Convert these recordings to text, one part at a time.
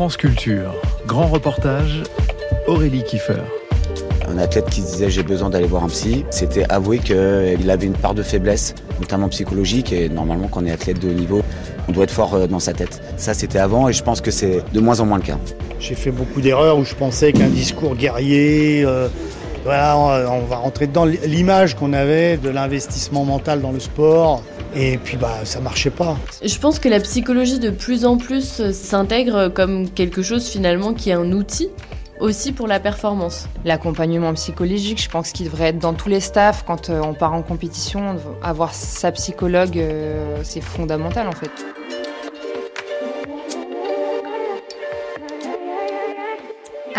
France Culture, grand reportage, Aurélie Kiefer. Un athlète qui disait j'ai besoin d'aller voir un psy, c'était avouer qu'il avait une part de faiblesse, notamment psychologique, et normalement quand on est athlète de haut niveau, on doit être fort euh, dans sa tête. Ça c'était avant et je pense que c'est de moins en moins le cas. J'ai fait beaucoup d'erreurs où je pensais qu'un discours guerrier, euh, voilà, on va rentrer dedans l'image qu'on avait de l'investissement mental dans le sport. Et puis bah ça marchait pas. Je pense que la psychologie de plus en plus euh, s'intègre comme quelque chose finalement qui est un outil aussi pour la performance. L'accompagnement psychologique, je pense qu'il devrait être dans tous les staffs. Quand euh, on part en compétition, avoir sa psychologue, euh, c'est fondamental en fait.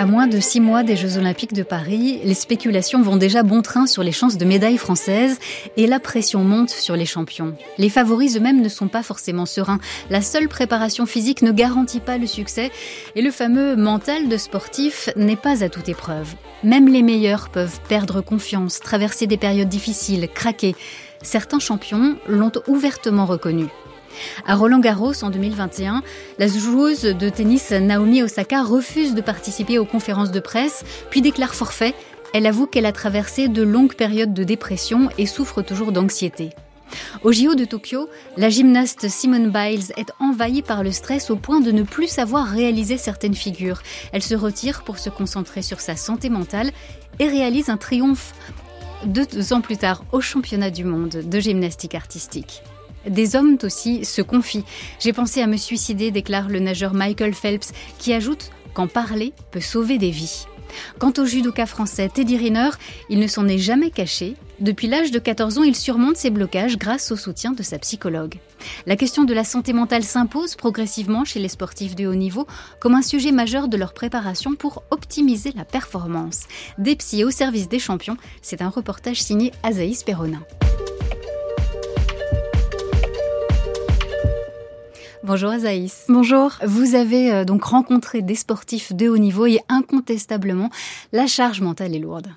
À moins de six mois des Jeux Olympiques de Paris, les spéculations vont déjà bon train sur les chances de médailles françaises et la pression monte sur les champions. Les favoris eux-mêmes ne sont pas forcément sereins. La seule préparation physique ne garantit pas le succès et le fameux mental de sportif n'est pas à toute épreuve. Même les meilleurs peuvent perdre confiance, traverser des périodes difficiles, craquer. Certains champions l'ont ouvertement reconnu. À Roland Garros en 2021, la joueuse de tennis Naomi Osaka refuse de participer aux conférences de presse, puis déclare forfait. Elle avoue qu'elle a traversé de longues périodes de dépression et souffre toujours d'anxiété. Au JO de Tokyo, la gymnaste Simone Biles est envahie par le stress au point de ne plus savoir réaliser certaines figures. Elle se retire pour se concentrer sur sa santé mentale et réalise un triomphe deux ans plus tard au championnat du monde de gymnastique artistique. Des hommes aussi se confient. J'ai pensé à me suicider, déclare le nageur Michael Phelps, qui ajoute qu'en parler peut sauver des vies. Quant au judoka français Teddy Riner, il ne s'en est jamais caché. Depuis l'âge de 14 ans, il surmonte ses blocages grâce au soutien de sa psychologue. La question de la santé mentale s'impose progressivement chez les sportifs de haut niveau comme un sujet majeur de leur préparation pour optimiser la performance. Des psys au service des champions, c'est un reportage signé Azaïs Perronin. Bonjour Azaïs. Bonjour. Vous avez euh, donc rencontré des sportifs de haut niveau et incontestablement, la charge mentale est lourde.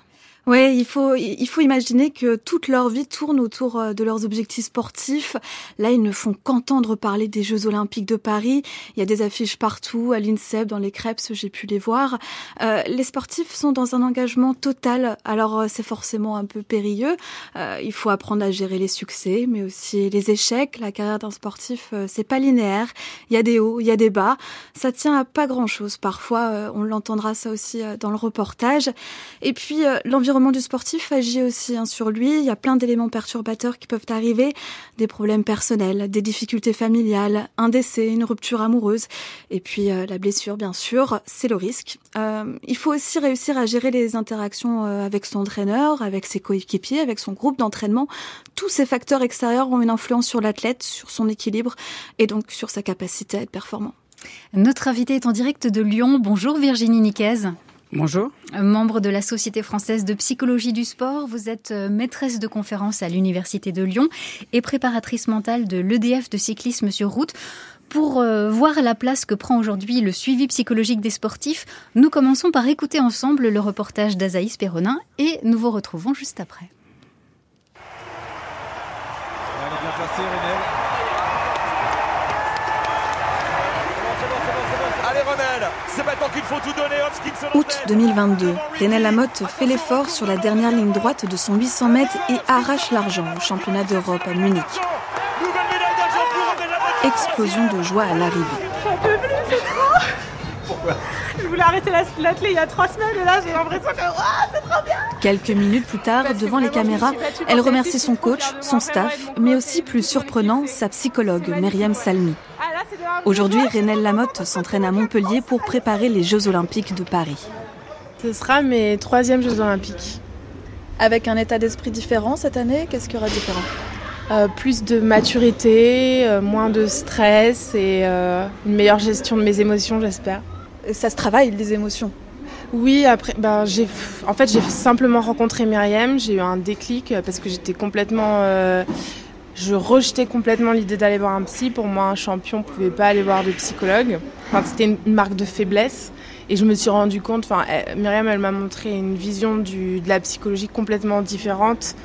Oui, il faut, il faut imaginer que toute leur vie tourne autour euh, de leurs objectifs sportifs. Là, ils ne font qu'entendre parler des Jeux Olympiques de Paris. Il y a des affiches partout, à l'INSEP, dans les crêpes, j'ai pu les voir. Euh, les sportifs sont dans un engagement total, alors euh, c'est forcément un peu périlleux. Il faut apprendre à gérer les succès, mais aussi les échecs. La carrière d'un sportif, c'est pas linéaire. Il y a des hauts, il y a des bas. Ça tient à pas grand-chose. Parfois, on l'entendra ça aussi dans le reportage. Et puis, l'environnement l'environnement du sportif agit aussi hein, sur lui. Il y a plein d'éléments perturbateurs qui peuvent arriver, des problèmes personnels, des difficultés familiales, un décès, une rupture amoureuse, et puis euh, la blessure, bien sûr, c'est le risque. Euh, il faut aussi réussir à gérer les interactions euh, avec son entraîneur, avec ses coéquipiers, avec son groupe d'entraînement. Tous ces facteurs extérieurs ont une influence sur l'athlète, sur son équilibre et donc sur sa capacité à être performant. Notre invité est en direct de Lyon. Bonjour Virginie Niquez. Bonjour. Membre de la Société française de psychologie du sport, vous êtes euh, maîtresse de conférence à l'Université de Lyon et préparatrice mentale de l'EDF de cyclisme sur route. Pour euh, voir la place que prend aujourd'hui le suivi psychologique des sportifs, nous commençons par écouter ensemble le reportage d'Azaïs Perronin et nous vous retrouvons juste après. Août 2022, René Lamotte fait l'effort sur la dernière ligne droite de son 800 mètres et arrache l'argent au championnat d'Europe à Munich. Explosion de joie à l'arrivée. Je voulais arrêter l'athlète il y a trois semaines et là j'ai l'impression que c'est trop bien. Quelques minutes plus tard, devant les caméras, elle remercie son coach, son staff, mais aussi plus surprenant, sa psychologue, Myriam Salmi. Aujourd'hui, Renelle Lamotte s'entraîne à Montpellier pour préparer les Jeux Olympiques de Paris. Ce sera mes troisièmes Jeux Olympiques. Avec un état d'esprit différent cette année, qu'est-ce qu'il y aura différent? Euh, Plus de maturité, euh, moins de stress et euh, une meilleure gestion de mes émotions, j'espère. Ça se travaille, les émotions? Oui, après, ben, j'ai, en fait, j'ai simplement rencontré Myriam, j'ai eu un déclic parce que j'étais complètement je rejetais complètement l'idée d'aller voir un psy. Pour moi, un champion ne pouvait pas aller voir de psychologue. Enfin, c'était une marque de faiblesse. Et je me suis rendu compte, enfin, Myriam, elle m'a montré une vision de la psychologie complètement différente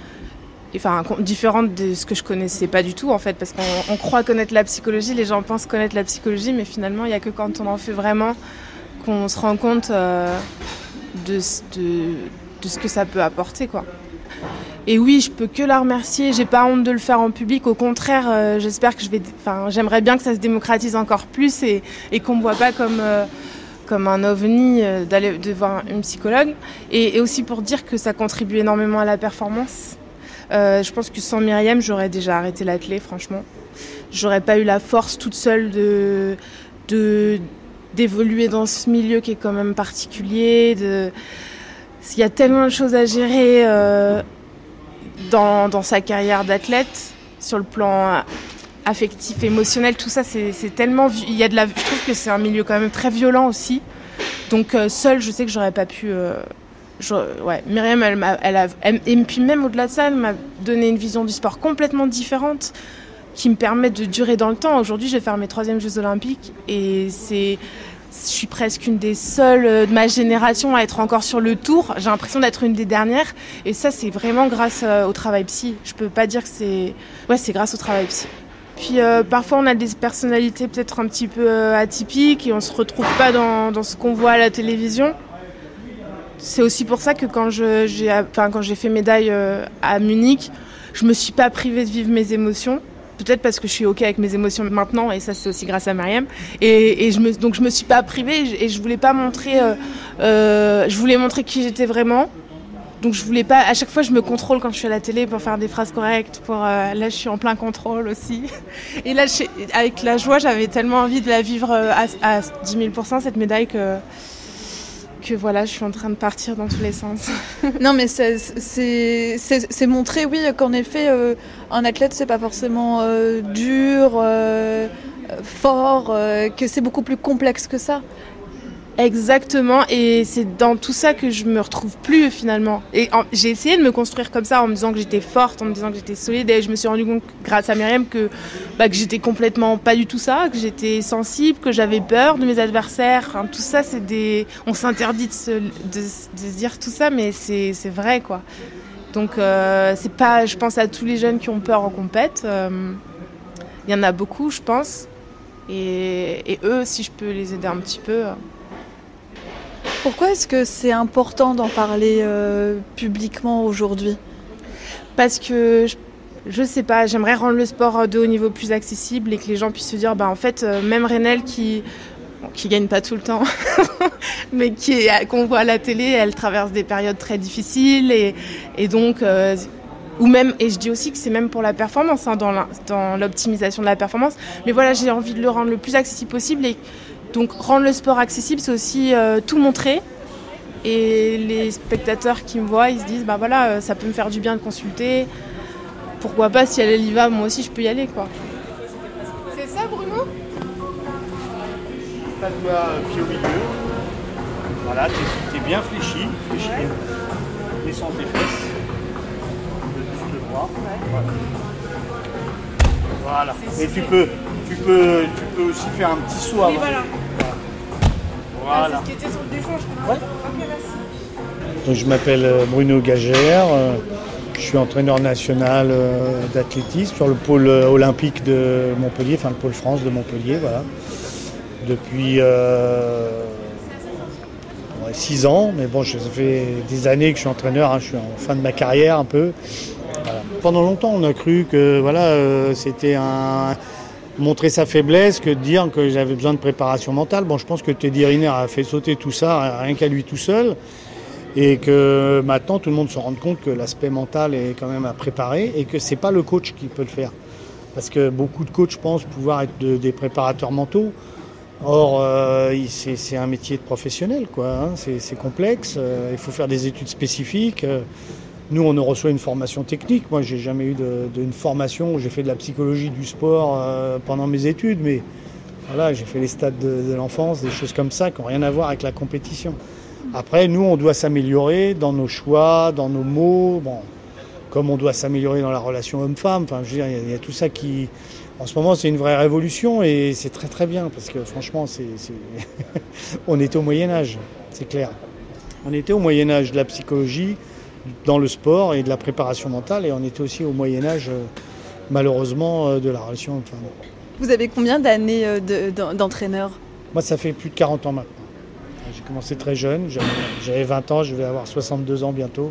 enfin différente de ce que je connaissais pas du tout en fait parce qu'on croit connaître la psychologie les gens pensent connaître la psychologie mais finalement il n'y a que quand on en fait vraiment qu'on se rend compte euh, de, de, de, ce que ça peut apporter quoi et oui je peux que la remercier j'ai pas honte de le faire en public au contraire euh, j'espère que je vais enfin j'aimerais bien que ça se démocratise encore plus et, et qu'on me voit pas comme euh, comme un ovni euh, d'aller de voir une psychologue et, aussi pour dire que ça contribue énormément à la performance je pense que sans Myriam, j'aurais déjà arrêté l'athlé, franchement. J'aurais pas eu la force toute seule de, d'évoluer dans ce milieu qui est quand même particulier. Il y a tellement de choses à gérer dans, dans sa carrière d'athlète, sur le plan affectif, émotionnel, tout ça, c'est tellement. Il y a de la... Je trouve que c'est un milieu quand même très violent aussi. Donc, euh, seule, je sais que j'aurais pas pu. Euh, ouais, Myriam, elle, elle a, et puis même au-delà de ça, elle m'a donné une vision du sport complètement différente qui me permet de durer dans le temps. Aujourd'hui, je vais faire mes troisièmes Jeux Olympiques et c'est, je suis presque une des seules de ma génération à être encore sur le tour. J'ai l'impression d'être une des dernières et ça, c'est vraiment grâce au travail psy. Je peux pas dire que c'est, ouais, c'est grâce au travail psy. Puis euh, parfois on a des personnalités peut-être un petit peu euh, atypiques et on se retrouve pas dans, ce qu'on voit à la télévision c'est aussi pour ça que quand j'ai, fait médaille euh, à Munich, je me suis pas privée de vivre mes émotions. Peut-être parce que je suis ok avec mes émotions maintenant, et ça c'est aussi grâce à Mariam. Et, et je me, donc je me suis pas privée, et je voulais pas montrer, euh, euh, je voulais montrer qui j'étais vraiment. Donc je voulais pas, à chaque fois je me contrôle quand je suis à la télé pour faire des phrases correctes. Pour euh, là je suis en plein contrôle aussi. Et là avec la joie j'avais tellement envie de la vivre à 10 000% cette médaille que que voilà, je suis en train de partir dans tous les sens. non, mais c'est montré, oui, qu'en effet, euh, un athlète, c'est pas forcément euh, dur, euh, fort, que c'est beaucoup plus complexe que ça. Exactement, et c'est dans tout ça que je me retrouve plus finalement. Et j'ai essayé de me construire comme ça en me disant que j'étais forte, en me disant que j'étais solide, et je me suis rendu compte grâce à Myriam que, bah, que j'étais complètement pas du tout ça, que j'étais sensible, que j'avais peur de mes adversaires. Tout ça, c'est des, on s'interdit de se, dire tout ça, mais c'est vrai quoi. Donc euh, c'est pas, je pense à tous les jeunes qui ont peur en compète. Il euh, y en a beaucoup, je pense, et, et eux, si je peux les aider un petit peu. Pourquoi est-ce que c'est important d'en parler euh, publiquement aujourd'hui? Parce que je, je sais pas, j'aimerais rendre le sport de haut niveau plus accessible et que les gens puissent se dire, bah en fait, euh, même Renel qui qui gagne pas tout le temps, mais qui qu'on voit à la télé, elle traverse des périodes très difficiles et, et donc euh, ou même et je dis aussi que c'est même pour la performance hein, dans l'optimisation de la performance mais voilà j'ai envie de le rendre le plus accessible possible et donc rendre le sport accessible, c'est aussi euh, tout montrer. Et les spectateurs qui me voient, ils se disent, bah voilà, euh, ça peut me faire du bien de consulter. Pourquoi pas, si elle y va, moi aussi je peux y aller. quoi. C'est ça Bruno? Pas de doigt pied au milieu. Voilà, t'es es bien fléchi. fléchi. Ouais. Descends tes fesses. Le dessus le bras. Ouais. Voilà. Et tu peux, tu peux, tu peux aussi faire un petit saut avant. Oui, voilà. Voilà. Ah, c'est ce qui était sur le dessin, je crois. Ouais. Ok, merci. Donc, je m'appelle euh, Bruno Gagère. Je suis entraîneur national euh, d'athlétisme sur le pôle euh, olympique de Montpellier, enfin le pôle France de Montpellier, voilà. Depuis euh, ouais, six ans, mais bon, ça fait des années que je suis entraîneur, hein, je suis en fin de ma carrière un peu. Voilà. Pendant longtemps, on a cru que voilà, euh, c'était un montrer sa faiblesse que de dire que j'avais besoin de préparation mentale. Bon, je pense que Teddy Riner a fait sauter tout ça rien qu'à lui tout seul et que maintenant tout le monde se rend compte que l'aspect mental est quand même à préparer et que c'est pas le coach qui peut le faire. Parce que beaucoup de coachs pensent pouvoir être de, des préparateurs mentaux. Or, euh, c'est un métier de professionnel, quoi. Hein. C'est complexe. Euh, il faut faire des études spécifiques. Euh, nous, on reçoit une formation technique. Moi, j'ai jamais eu d'une formation. J'ai fait de la psychologie du sport euh, pendant mes études, mais voilà, j'ai fait les stades de, l'enfance, des choses comme ça qui n'ont rien à voir avec la compétition. Après, nous, on doit s'améliorer dans nos choix, dans nos mots, bon, comme on doit s'améliorer dans la relation homme-femme. Enfin, je veux dire, il y, y, a tout ça qui, en ce moment, c'est une vraie révolution et c'est très très bien parce que franchement, on était au Moyen Âge, c'est clair. On était au Moyen Âge de la psychologie, dans le sport et de la préparation mentale. Et on était aussi au Moyen Âge, euh, malheureusement, euh, de la relation homme-femme. Vous avez combien d'années euh, de- d'en- d'entraîneur Moi, ça fait plus de 40 ans maintenant. J'ai commencé très jeune, j'avais- j'avais 20 ans, je vais avoir 62 ans bientôt.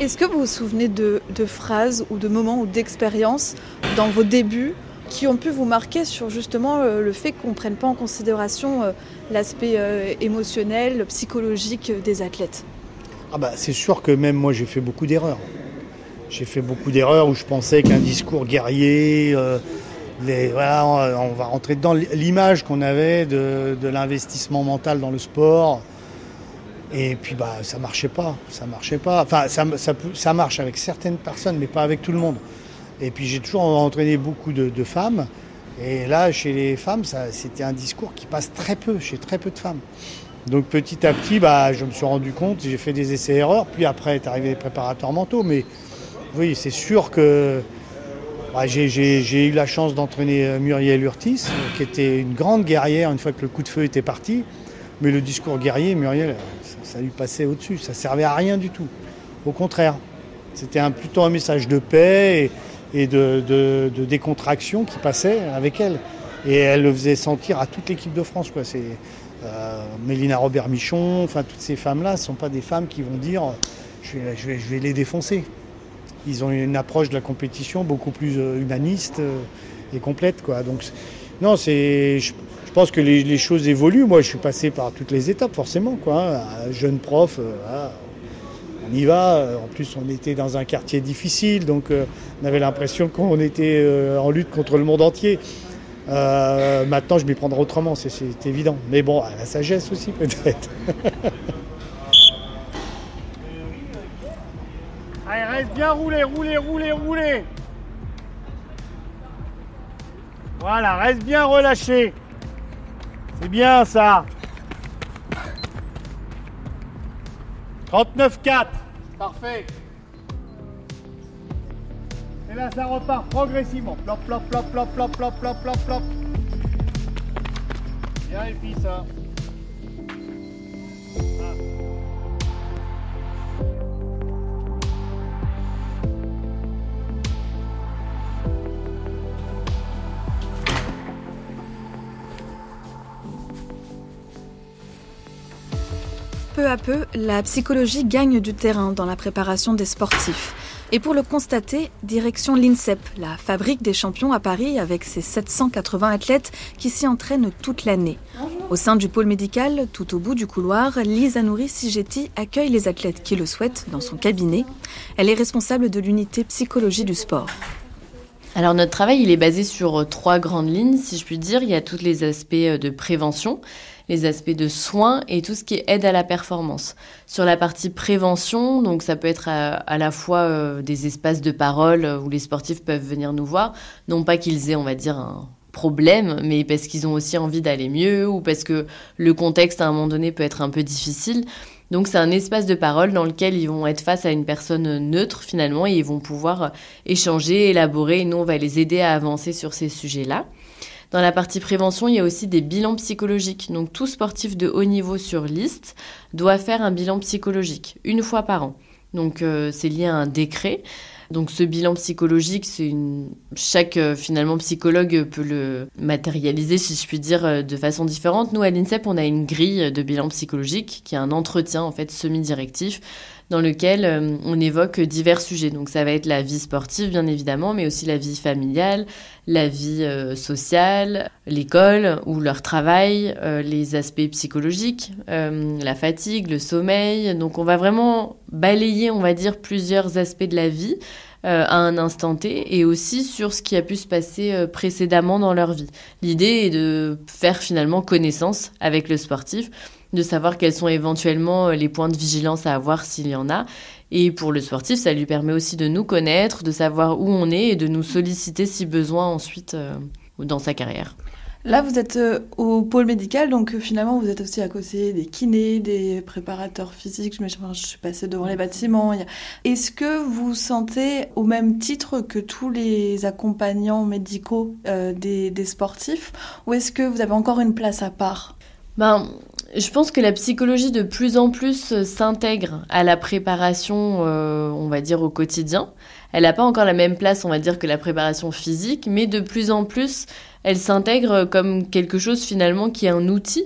Est-ce que vous vous souvenez de, de phrases ou de moments ou d'expériences dans vos débuts qui ont pu vous marquer sur justement le fait qu'on ne prenne pas en considération l'aspect émotionnel, psychologique des athlètes? Ah bah, c'est sûr que même moi j'ai fait beaucoup d'erreurs. J'ai fait beaucoup d'erreurs où je pensais qu'un discours guerrier, euh, on va rentrer dedans, l'image qu'on avait de, de l'investissement mental dans le sport. Et puis bah ça marchait pas, ça marchait pas. Enfin ça, ça, marche avec certaines personnes, mais pas avec tout le monde. Et puis j'ai toujours entraîné beaucoup de, de femmes. Et là, chez les femmes, c'était un discours qui passe très peu, chez très peu de femmes. Donc petit à petit, bah, je me suis rendu compte, j'ai fait des essais-erreurs, puis après est arrivé les préparateurs mentaux. Mais oui, c'est sûr que bah, j'ai, eu la chance d'entraîner euh, Muriel Urtis, qui était une grande guerrière une fois que le coup de feu était parti. Mais le discours guerrier, Muriel, ça, lui passait au-dessus, ça servait à rien du tout. Au contraire, c'était plutôt un message de paix et, de, décontraction qui passait avec elle. Et elle le faisait sentir à toute l'équipe de France. Euh, Mélina Robert-Michon, enfin toutes ces femmes-là, ne sont pas des femmes qui vont dire je vais, les défoncer. Ils ont une approche de la compétition beaucoup plus euh, humaniste euh, et complète. Donc, non, je, pense que les, choses évoluent. Moi, je suis passé par toutes les étapes, forcément. Quoi, hein. Un jeune prof, on y va. En plus, on était dans un quartier difficile, donc on avait l'impression qu'on était en lutte contre le monde entier. Euh, maintenant, je m'y prendrai autrement, c'est, évident. Mais bon, à la sagesse aussi, peut-être. Allez, reste bien roulé, roulé, roulé, roulé. Voilà, reste bien relâché. C'est bien ça. 39-4. Parfait. Et là, ça repart progressivement. Plop, plop, plop, plop, plop, plop, plop, plop, plop. Bien les filles, ça. Peu à peu, la psychologie gagne du terrain dans la préparation des sportifs. Et pour le constater, direction l'INSEP, la fabrique des champions à Paris avec ses 780 athlètes qui s'y entraînent toute l'année. Au sein du pôle médical, tout au bout du couloir, Lisa Nouri Sigetti accueille les athlètes qui le souhaitent dans son cabinet. Elle est responsable de l'unité psychologie du sport. Alors notre travail, il est basé sur euh, trois grandes lignes, si je puis dire. Il y a tous les aspects euh, de prévention, les aspects de soins et tout ce qui aide à la performance. Sur la partie prévention, donc ça peut être à, la fois euh, des espaces de parole euh, où les sportifs peuvent venir nous voir, non pas qu'ils aient, on va dire, un problème, mais parce qu'ils ont aussi envie d'aller mieux ou parce que le contexte à un moment donné peut être un peu difficile. Donc c'est un espace de parole dans lequel ils vont être face à une personne neutre finalement et ils vont pouvoir échanger, élaborer et nous on va les aider à avancer sur ces sujets-là. Dans la partie prévention, il y a aussi des bilans psychologiques. Donc tout sportif de haut niveau sur liste doit faire un bilan psychologique une fois par an. Donc euh, c'est lié à un décret. Donc ce bilan psychologique, chaque euh, finalement psychologue peut le matérialiser, si je puis dire, euh, de façon différente. Nous à l'INSEP, on a une grille de bilan psychologique qui est un entretien en fait semi-directif dans lequel euh, on évoque divers sujets. Donc ça va être la vie sportive bien évidemment, mais aussi la vie familiale, la vie euh, sociale, l'école ou leur travail, euh, les aspects psychologiques, la fatigue, le sommeil. Donc on va vraiment balayer, on va dire, plusieurs aspects de la vie à un instant T et aussi sur ce qui a pu se passer précédemment dans leur vie. L'idée est de faire finalement connaissance avec le sportif, de savoir quels sont éventuellement euh, les points de vigilance à avoir s'il y en a. Et pour le sportif, ça lui permet aussi de nous connaître, de savoir où on est et de nous solliciter si besoin ensuite euh, dans sa carrière. Là, vous êtes euh, au pôle médical, donc finalement, vous êtes aussi à côté des kinés, des préparateurs physiques. Je, je suis passée devant les bâtiments. il y a- Est-ce que vous sentez au même titre que tous les accompagnants médicaux euh, des, des sportifs, ou est-ce que vous avez encore une place à part? Ben, je pense que la psychologie de plus en plus s'intègre à la préparation, euh, on va dire, au quotidien. Elle n'a pas encore la même place, on va dire, que la préparation physique, mais de plus en plus, elle s'intègre comme quelque chose finalement qui est un outil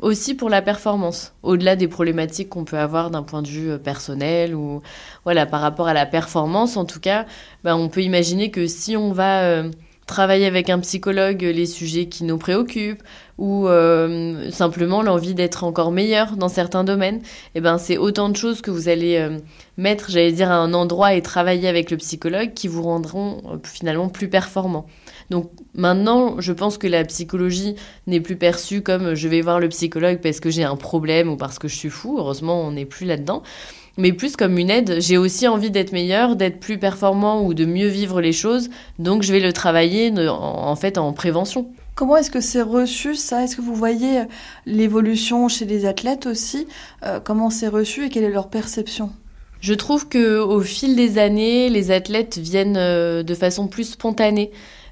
aussi pour la performance, au-delà des problématiques qu'on peut avoir d'un point de vue euh, personnel ou voilà par rapport à la performance. En tout cas, ben, on peut imaginer que si on va euh, travailler avec un psychologue les sujets qui nous préoccupent ou euh, simplement l'envie d'être encore meilleur dans certains domaines, et eh ben c'est autant de choses que vous allez euh, mettre, j'allais dire, à un endroit et travailler avec le psychologue qui vous rendront euh, finalement plus performant. Donc maintenant, je pense que la psychologie n'est plus perçue comme je vais voir le psychologue parce que j'ai un problème ou parce que je suis fou. Heureusement, on n'est plus là-dedans mais plus comme une aide. J'ai aussi envie d'être meilleur, d'être plus performant ou de mieux vivre les choses, donc je vais le travailler en, fait en prévention. Comment est-ce que c'est reçu ça? Est-ce que vous voyez euh, l'évolution chez les athlètes aussi? Euh, Comment c'est reçu et quelle est leur perception? Je trouve que au fil des années, les athlètes viennent euh, de façon plus spontanée.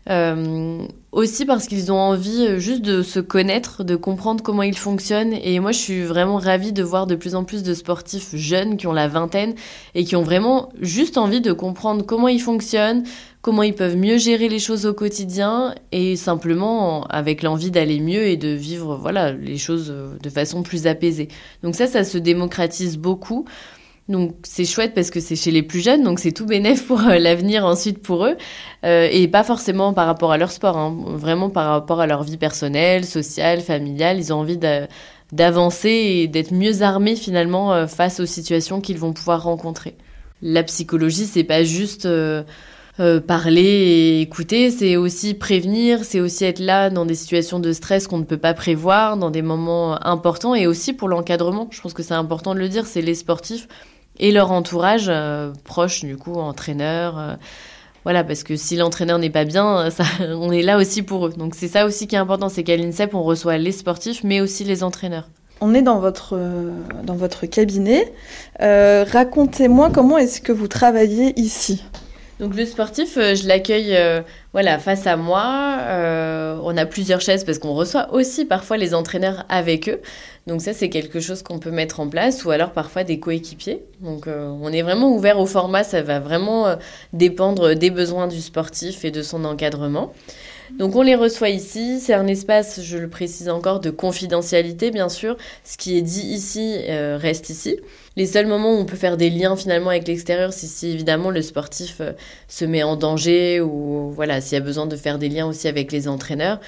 Euh, aussi parce qu'ils ont envie euh, juste de se connaître, de comprendre comment ils fonctionnent. Et moi, je suis vraiment ravie de voir de plus en plus de sportifs jeunes qui ont la vingtaine et qui ont vraiment juste envie de comprendre comment ils fonctionnent, comment ils peuvent mieux gérer les choses au quotidien et simplement avec l'envie d'aller mieux et de vivre voilà les choses euh, de façon plus apaisée. Donc ça, ça se démocratise beaucoup. Donc c'est chouette parce que c'est chez les plus jeunes, donc c'est tout bénéf pour euh, l'avenir ensuite pour eux, euh, et pas forcément par rapport à leur sport, hein. vraiment par rapport à leur vie personnelle, sociale, familiale. Ils ont envie d'avancer et d'être mieux armés finalement euh, face aux situations qu'ils vont pouvoir rencontrer. La psychologie, c'est pas juste parler et écouter, c'est aussi prévenir, c'est aussi être là dans des situations de stress qu'on ne peut pas prévoir, dans des moments importants, et aussi pour l'encadrement. Je pense que c'est important de le dire, c'est les sportifs et leur entourage euh, proche, du coup, entraîneur. Euh, voilà, parce que si l'entraîneur n'est pas bien, ça, on est là aussi pour eux. Donc c'est ça aussi qui est important, c'est qu'à l'INSEP, on reçoit les sportifs, mais aussi les entraîneurs. On est dans votre, euh, dans votre cabinet. Racontez-moi comment est-ce que vous travaillez ici? Donc le sportif, je l'accueille voilà face à moi. on a plusieurs chaises parce qu'on reçoit aussi parfois les entraîneurs avec eux. Donc ça, c'est quelque chose qu'on peut mettre en place, ou alors parfois des coéquipiers. Donc euh, on est vraiment ouvert au format, ça va vraiment euh, dépendre des besoins du sportif et de son encadrement. Donc on les reçoit ici, c'est un espace, je le précise encore, de confidentialité bien sûr. Ce qui est dit ici euh, reste ici. Les seuls moments où on peut faire des liens finalement avec l'extérieur, c'est si évidemment le sportif se met en danger ou voilà, s'il y a besoin de faire des liens aussi avec les entraîneurs.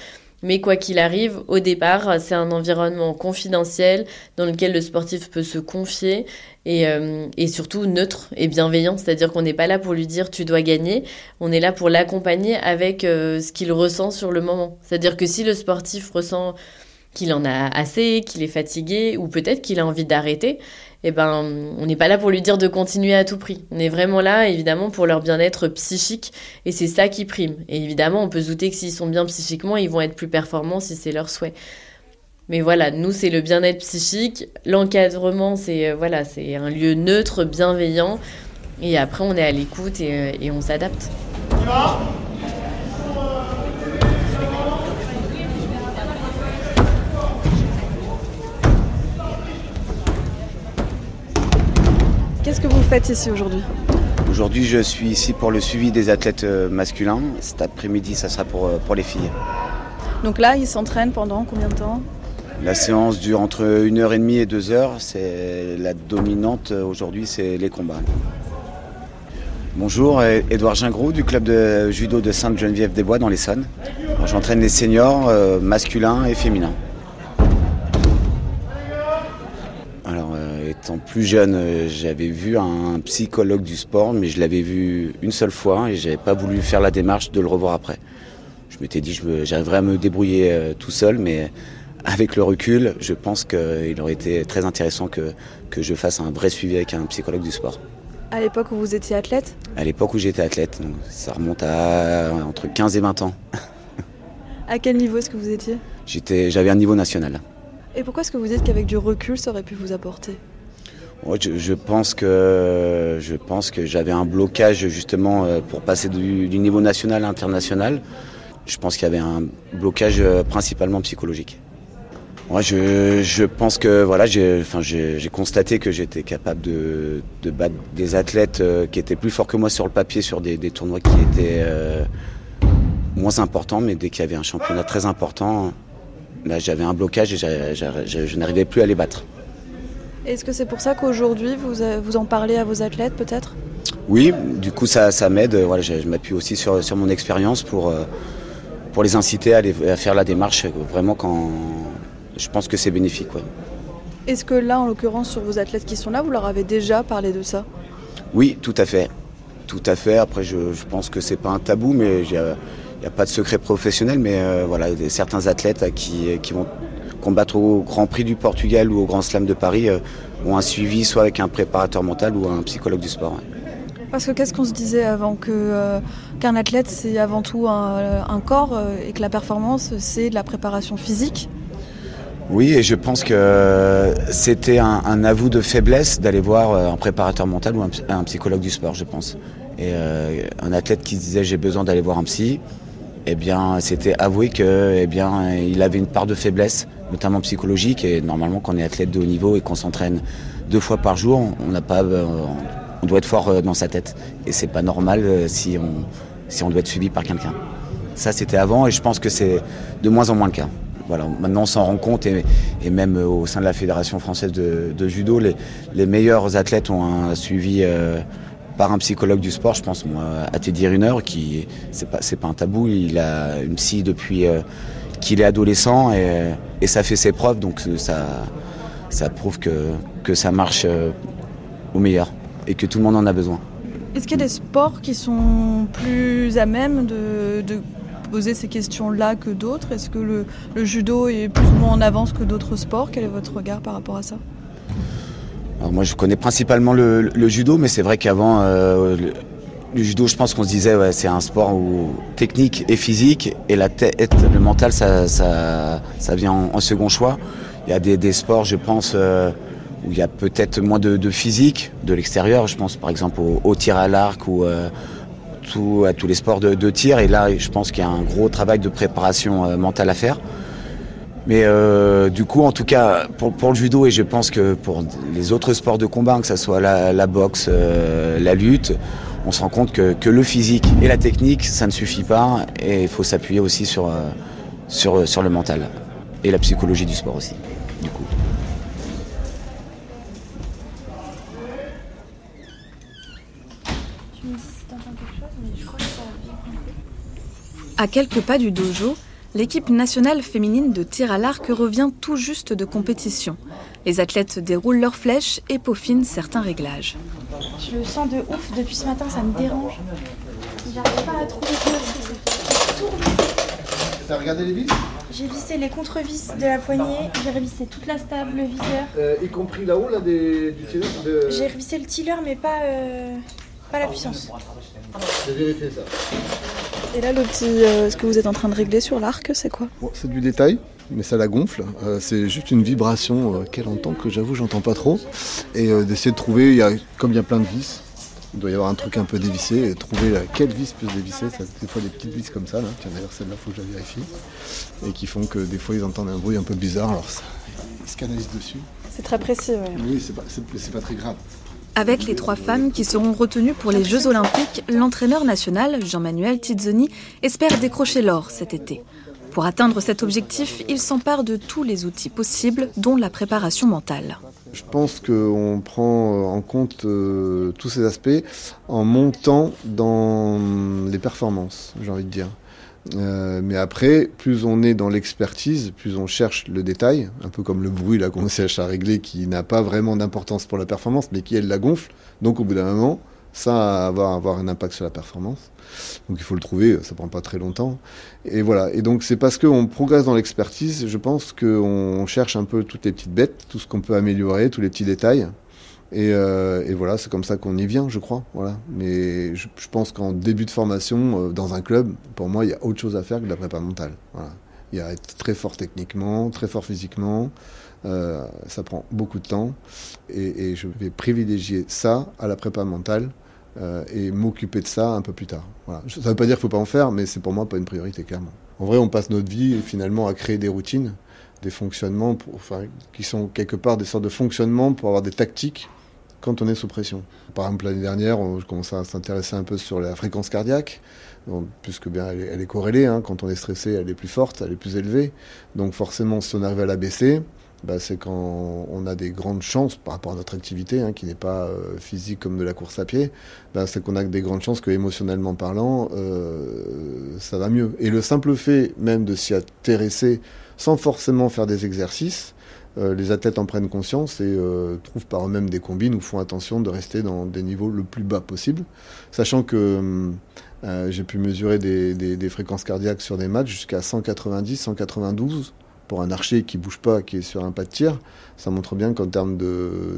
Mais quoi qu'il arrive, au départ, c'est un environnement confidentiel dans lequel le sportif peut se confier et, euh, et surtout neutre et bienveillant. C'est-à-dire qu'on n'est pas là pour lui dire tu dois gagner, on est là pour l'accompagner avec euh, ce qu'il ressent sur le moment. C'est-à-dire que si le sportif ressent qu'il en a assez, qu'il est fatigué ou peut-être qu'il a envie d'arrêter, eh ben, on n'est pas là pour lui dire de continuer à tout prix. On est vraiment là, évidemment, pour leur bien-être psychique, et c'est ça qui prime. Et évidemment, on peut se douter que s'ils sont bien psychiquement, ils vont être plus performants si c'est leur souhait. Mais voilà, nous, c'est le bien-être psychique. L'encadrement, c'est euh, voilà, c'est un lieu neutre, bienveillant. Et après, on est à l'écoute et, euh, et on s'adapte. Faites ici aujourd'hui Aujourd'hui, je suis ici pour le suivi des athlètes euh, masculins. Cet après-midi, ça sera pour, euh, pour les filles. Donc là, ils s'entraînent pendant combien de temps La séance dure entre 1h30 et 2h. C'est la dominante euh, aujourd'hui, c'est les combats. Bonjour, Edouard Gingrou du club de judo de Sainte-Geneviève-des-Bois dans l'Essonne. J'entraîne les seniors masculins et féminins. Étant plus jeune, euh, j'avais vu un psychologue du sport, mais je l'avais vu une seule fois et j'avais pas voulu faire la démarche de le revoir après. Je m'étais dit que j'arriverais à me débrouiller euh, tout seul, mais avec le recul, je pense qu'il aurait été très intéressant que, que je fasse un vrai suivi avec un psychologue du sport. À l'époque où vous étiez athlète? À l'époque où j'étais athlète, ça remonte à entre 15 et 20 ans. à quel niveau est-ce que vous étiez? J'avais un niveau national. Et pourquoi est-ce que vous dites qu'avec du recul, ça aurait pu vous apporter? Je, pense que je pense que j'avais un blocage justement euh, pour passer du, niveau national à international. Je pense qu'il y avait un blocage euh, principalement psychologique. Moi, je, je pense que voilà, j'ai constaté que j'étais capable de, de, battre des athlètes euh, qui étaient plus forts que moi sur le papier, sur des, tournois qui étaient moins importants, mais dès qu'il y avait un championnat très important, là j'avais un blocage et je n'arrivais plus à les battre. Est-ce que c'est pour ça qu'aujourd'hui vous, vous en parlez à vos athlètes peut-être? Oui, du coup ça, ça m'aide. Voilà, je, je m'appuie aussi sur, sur mon expérience pour, euh, pour les inciter à, aller, à faire la démarche vraiment quand je pense que c'est bénéfique. Ouais. Est-ce que là, en l'occurrence, sur vos athlètes qui sont là, vous leur avez déjà parlé de ça? Oui, tout à fait. Tout à fait. Après, je, je pense que c'est pas un tabou, mais il n'y a pas de secret professionnel. Mais euh, voilà, certains athlètes qui, qui, vont combattre au Grand Prix du Portugal ou au Grand Slam de Paris euh, ont un suivi soit avec un préparateur mental ou un psychologue du sport. Parce que qu'est-ce qu'on se disait avant que euh, qu'un athlète c'est avant tout un, un corps euh, et que la performance c'est de la préparation physique? Oui, et je pense que c'était un, un, avou de faiblesse d'aller voir euh, un préparateur mental ou un, un, psychologue du sport, je pense. Et euh, un athlète qui disait j'ai besoin d'aller voir un psy, eh bien, c'était avouer que, eh bien, il avait une part de faiblesse, notamment psychologique. Et normalement, quand on est athlète de haut niveau et qu'on s'entraîne deux fois par jour, on n'a pas, on doit être fort dans sa tête. Et c'est pas normal si on, si on doit être suivi par quelqu'un. Ça, c'était avant, et je pense que c'est de moins en moins le cas. Voilà, maintenant on s'en rend compte et, même au sein de la Fédération française de, judo, les, les, meilleurs athlètes ont un suivi euh, par un psychologue du sport. Je pense moi, à Teddy Riner, qui c'est pas pas un tabou. Il a une psy depuis euh, qu'il est adolescent et, et, ça fait ses preuves. Donc ça ça prouve que que ça marche euh, au meilleur et que tout le monde en a besoin. Est-ce qu'il y a des sports qui sont plus à même de, de poser ces questions-là que d'autres? Est-ce que le, le, judo est plus ou moins en avance que d'autres sports? Quel est votre regard par rapport à ça? Alors Moi, je connais principalement le, le judo, mais c'est vrai qu'avant, euh, le, judo, je pense qu'on se disait, ouais, c'est un sport où technique et physique, et la tête, le mental, ça, ça, ça vient en, second choix. Il y a des, des sports, je pense, euh, où il y a peut-être moins de, de physique de l'extérieur. Je pense par exemple au, au tir à l'arc ou euh, à tous les sports de, de, tir. Et là, je pense qu'il y a un gros travail de préparation euh, mentale à faire. Mais euh, du coup, en tout cas, pour, pour, le judo, et je pense que pour les autres sports de combat, que ce soit la, la boxe, euh, la lutte, on se rend compte que, le physique et la technique, ça ne suffit pas. Et il faut s'appuyer aussi sur, euh, sur le mental. Et la psychologie du sport aussi. À quelques pas du dojo, l'équipe nationale féminine de tir à l'arc revient tout juste de compétition. Les athlètes déroulent leurs flèches et peaufinent certains réglages. Je le sens de ouf depuis ce matin, ça me dérange. J'arrive pas à trouver tout T'as regardé les vis? J'ai vissé les contre-vis de la poignée, j'ai revissé toute la stable, le viseur. Euh, y compris là-haut, là, des, du tiller de... J'ai revissé le tiller, mais pas, euh, pas la puissance. Ça. Et là, le petit, euh, ce que vous êtes en train de régler sur l'arc, c'est quoi? Bon, C'est du détail, mais ça la gonfle. Euh, c'est juste une vibration euh, qu'elle entend, que j'avoue, j'entends pas trop. Et euh, d'essayer de trouver, y a, comme il y a plein de vis, il doit y avoir un truc un peu dévissé, et trouver laquelle vis peut se dévisser. Ça, des fois, des petites vis comme ça, là. Tiens, d'ailleurs, celle-là, faut que je la vérifie. Et qui font que des fois, ils entendent un bruit un peu bizarre. Alors, ça, ils se canalisent dessus. C'est très précis, ouais. Oui, c'est pas, pas très grave. Avec les trois femmes qui seront retenues pour les Jeux Olympiques, l'entraîneur national, Jean-Manuel Tizzoni, espère décrocher l'or cet été. Pour atteindre cet objectif, il s'empare de tous les outils possibles, dont la préparation mentale. Je pense qu'on prend en compte euh, tous ces aspects en montant dans les performances, j'ai envie de dire. Euh, mais après, plus on est dans l'expertise, plus on cherche le détail, un peu comme le bruit là qu'on cherche à régler, qui n'a pas vraiment d'importance pour la performance, mais qui elle la gonfle. Donc au bout d'un moment, ça va avoir un impact sur la performance. Donc il faut le trouver, ça prend pas très longtemps. Et voilà. Et donc c'est parce qu'on progresse dans l'expertise, je pense qu'on cherche un peu toutes les petites bêtes, tout ce qu'on peut améliorer, tous les petits détails. Et, euh, et, voilà, c'est comme ça qu'on y vient, je crois. Voilà. Mais je, pense qu'en début de formation, euh, dans un club, pour moi, il y a autre chose à faire que de la prépa mentale. Il y a être très fort techniquement, très fort physiquement. Euh, ça prend beaucoup de temps. Et, je vais privilégier ça à la prépa mentale et m'occuper de ça un peu plus tard. Ça ne veut pas dire qu'il ne faut pas en faire, mais c'est pour moi pas une priorité, clairement. En vrai, on passe notre vie finalement à créer des routines des fonctionnements, enfin, qui sont quelque part des sortes de fonctionnements pour avoir des tactiques quand on est sous pression. Par exemple, l'année dernière, on, je commençais à s'intéresser un peu sur la fréquence cardiaque, puisque bien elle est, corrélée. Hein. quand on est stressé, elle est plus forte, elle est plus élevée. Donc forcément, si on arrive à la baisser, bah, c'est quand on a des grandes chances par rapport à notre activité, hein, qui n'est pas euh, physique comme de la course à pied, bah, c'est qu'on a des grandes chances que émotionnellement parlant, euh, ça va mieux. Et le simple fait même de s'y intéresser sans forcément faire des exercices, euh, les athlètes en prennent conscience et trouvent par eux-mêmes des combines ou font attention de rester dans des niveaux le plus bas possible, sachant que j'ai pu mesurer des, des, fréquences cardiaques sur des matchs jusqu'à 190, 192 pour un archer qui bouge pas, qui est sur un pas de tir, ça montre bien qu'en termes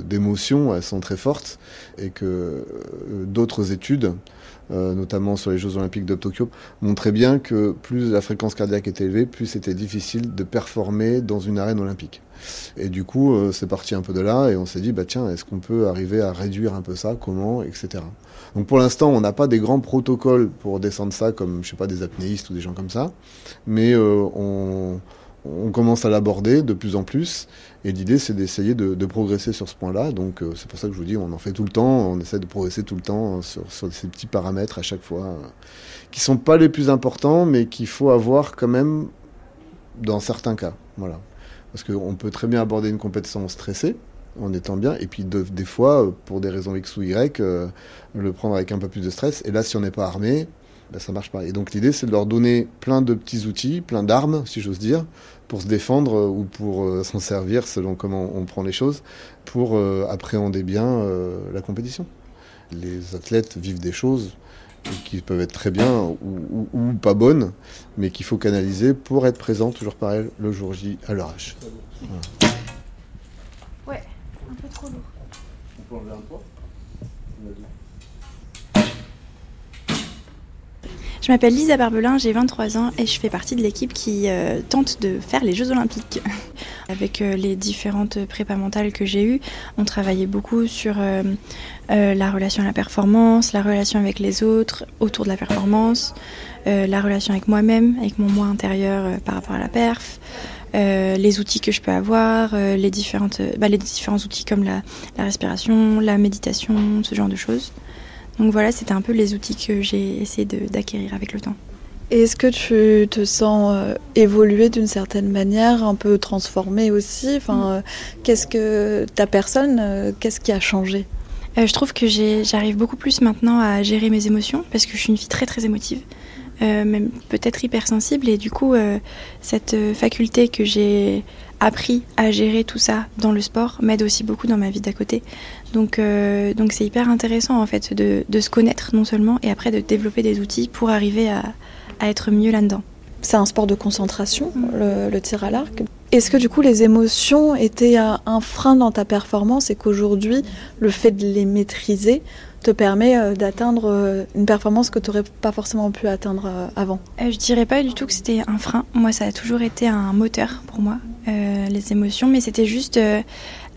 d'émotion, elles sont très fortes et que euh, d'autres études, euh, notamment sur les Jeux Olympiques de Tokyo, montraient bien que plus la fréquence cardiaque était élevée, plus c'était difficile de performer dans une arène olympique. Et du coup, euh, c'est parti un peu de là et on s'est dit, bah tiens, est-ce qu'on peut arriver à réduire un peu ça Comment Etc. Donc pour l'instant, on n'a pas des grands protocoles pour descendre ça, comme je sais pas des apnéistes ou des gens comme ça, mais on on commence à l'aborder de plus en plus. Et l'idée, c'est d'essayer de, progresser sur ce point-là. Donc, euh, c'est pour ça que je vous dis, on en fait tout le temps. On essaie de progresser tout le temps sur, ces petits paramètres à chaque fois, euh, qui sont pas les plus importants, mais qu'il faut avoir quand même dans certains cas. Voilà. Parce qu'on peut très bien aborder une compétition stressée, en étant bien, et puis des fois, pour des raisons X ou Y, euh, le prendre avec un peu plus de stress. Et là, si on n'est pas armé, ben, ça marche pas. Et donc l'idée, c'est de leur donner plein de petits outils, plein d'armes, si j'ose dire, pour se défendre euh, ou pour euh, s'en servir selon comment on prend les choses, pour euh, appréhender bien la compétition. Les athlètes vivent des choses qui peuvent être très bien ou, pas bonnes, mais qu'il faut canaliser pour être présent, toujours pareil, le jour J à leur âge. Ouais, un peu trop lourd. On peut enlever un poids? Je m'appelle Lisa Barbelin, j'ai 23 ans et je fais partie de l'équipe qui euh, tente de faire les Jeux Olympiques. Avec euh, les différentes prépas mentales que j'ai eues, on travaillait beaucoup sur euh, la relation à la performance, la relation avec les autres autour de la performance, la relation avec moi-même, avec mon moi intérieur par rapport à la perf. les outils que je peux avoir, bah, les différents outils comme la respiration, la méditation, ce genre de choses. Donc voilà, c'était un peu les outils que j'ai essayé d'acquérir avec le temps. Est-ce que tu te sens euh, évoluer d'une certaine manière, un peu transformée aussi? Enfin, mm. euh, Qu'est-ce que ta personne, euh, qu'est-ce qui a changé? Je trouve que j'arrive beaucoup plus maintenant à gérer mes émotions parce que je suis une fille très très émotive. même peut-être hypersensible et du coup cette faculté que j'ai appris à gérer tout ça dans le sport m'aide aussi beaucoup dans ma vie d'à côté. Donc euh, donc c'est hyper intéressant en fait de, de, se connaître non seulement et après de développer des outils pour arriver à, à être mieux là-dedans. C'est un sport de concentration, mm. le, tir à l'arc. Est-ce que du coup les émotions étaient un frein dans ta performance et qu'aujourd'hui le fait de les maîtriser te permet euh, d'atteindre euh, une performance que tu n'aurais pas forcément pu atteindre avant Je dirais pas du tout que c'était un frein. Moi ça a toujours été un moteur pour moi, les émotions, mais c'était juste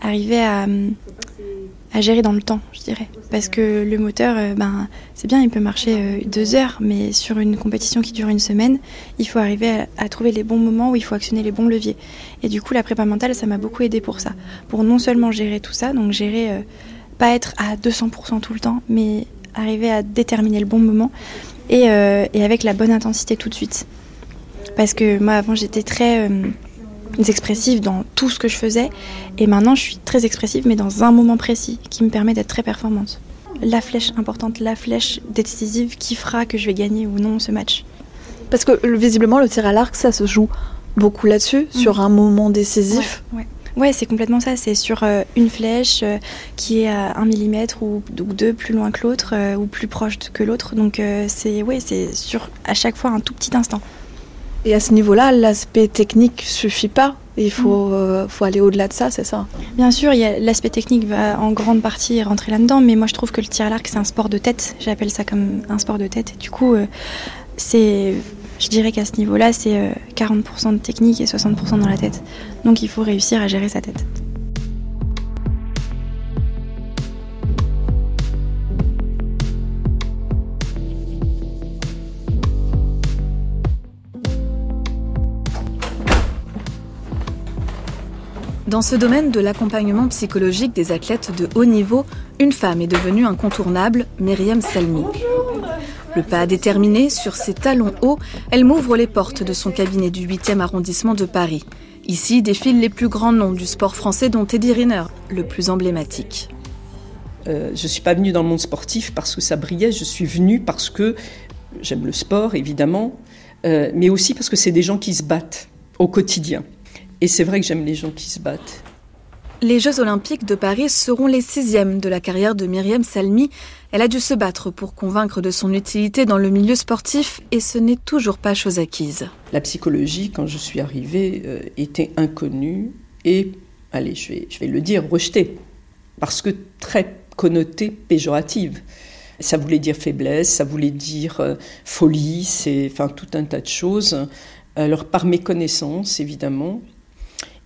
arriver à, gérer dans le temps, je dirais. Parce que le moteur, euh, ben, c'est bien, il peut marcher euh, deux heures, mais sur une compétition qui dure une semaine, il faut arriver à, trouver les bons moments où il faut actionner les bons leviers. Et du coup, la prépa mentale, ça m'a beaucoup aidé pour ça. Pour non seulement gérer tout ça, donc gérer, euh, pas être à 200% tout le temps, mais arriver à déterminer le bon moment et, et, avec la bonne intensité tout de suite. Parce que moi, avant, j'étais très expressive dans tout ce que je faisais. Et maintenant, je suis très expressive, mais dans un moment précis qui me permet d'être très performante. La flèche importante, la flèche décisive qui fera que je vais gagner ou non ce match. Parce que visiblement, le tir à l'arc, ça se joue beaucoup là-dessus, sur un moment décisif. Ouais, ouais. C'est complètement ça. C'est sur euh, une flèche euh, qui est à un millimètre ou, deux plus loin que l'autre euh, ou plus proche que l'autre. Donc c'est ouais, c'est sur à chaque fois un tout petit instant. Et à ce niveau-là, l'aspect technique suffit pas. Il faut, mm. euh, faut aller au-delà de ça, c'est ça? Bien sûr, l'aspect technique va en grande partie rentrer là-dedans, mais moi je trouve que le tir à l'arc c'est un sport de tête. J'appelle ça comme un sport de tête. du coup, euh, c'est, je dirais qu'à ce niveau-là, c'est 40% euh, de technique et 60% dans la tête. Donc il faut réussir à gérer sa tête. Dans ce domaine de l'accompagnement psychologique des athlètes de haut niveau, une femme est devenue incontournable, Myriam Salmi. Le pas déterminé, sur ses talons hauts, elle m'ouvre les portes de son cabinet du 8e arrondissement de Paris. Ici défilent les plus grands noms du sport français dont Teddy Riner, le plus emblématique. Euh, je ne suis pas venue dans le monde sportif parce que ça brillait, je suis venue parce que j'aime le sport évidemment, euh, mais aussi parce que c'est des gens qui se battent au quotidien. Et c'est vrai que j'aime les gens qui se battent. Les Jeux olympiques de Paris seront les sixièmes de la carrière de Myriam Salmi. Elle a dû se battre pour convaincre de son utilité dans le milieu sportif et ce n'est toujours pas chose acquise. La psychologie, quand je suis arrivée, euh, était inconnue et, allez, je vais, je vais le dire, rejetée. Parce que très connotée péjorative. Ça voulait dire faiblesse, ça voulait dire euh, folie, c'est enfin tout un tas de choses. Alors par méconnaissance, évidemment,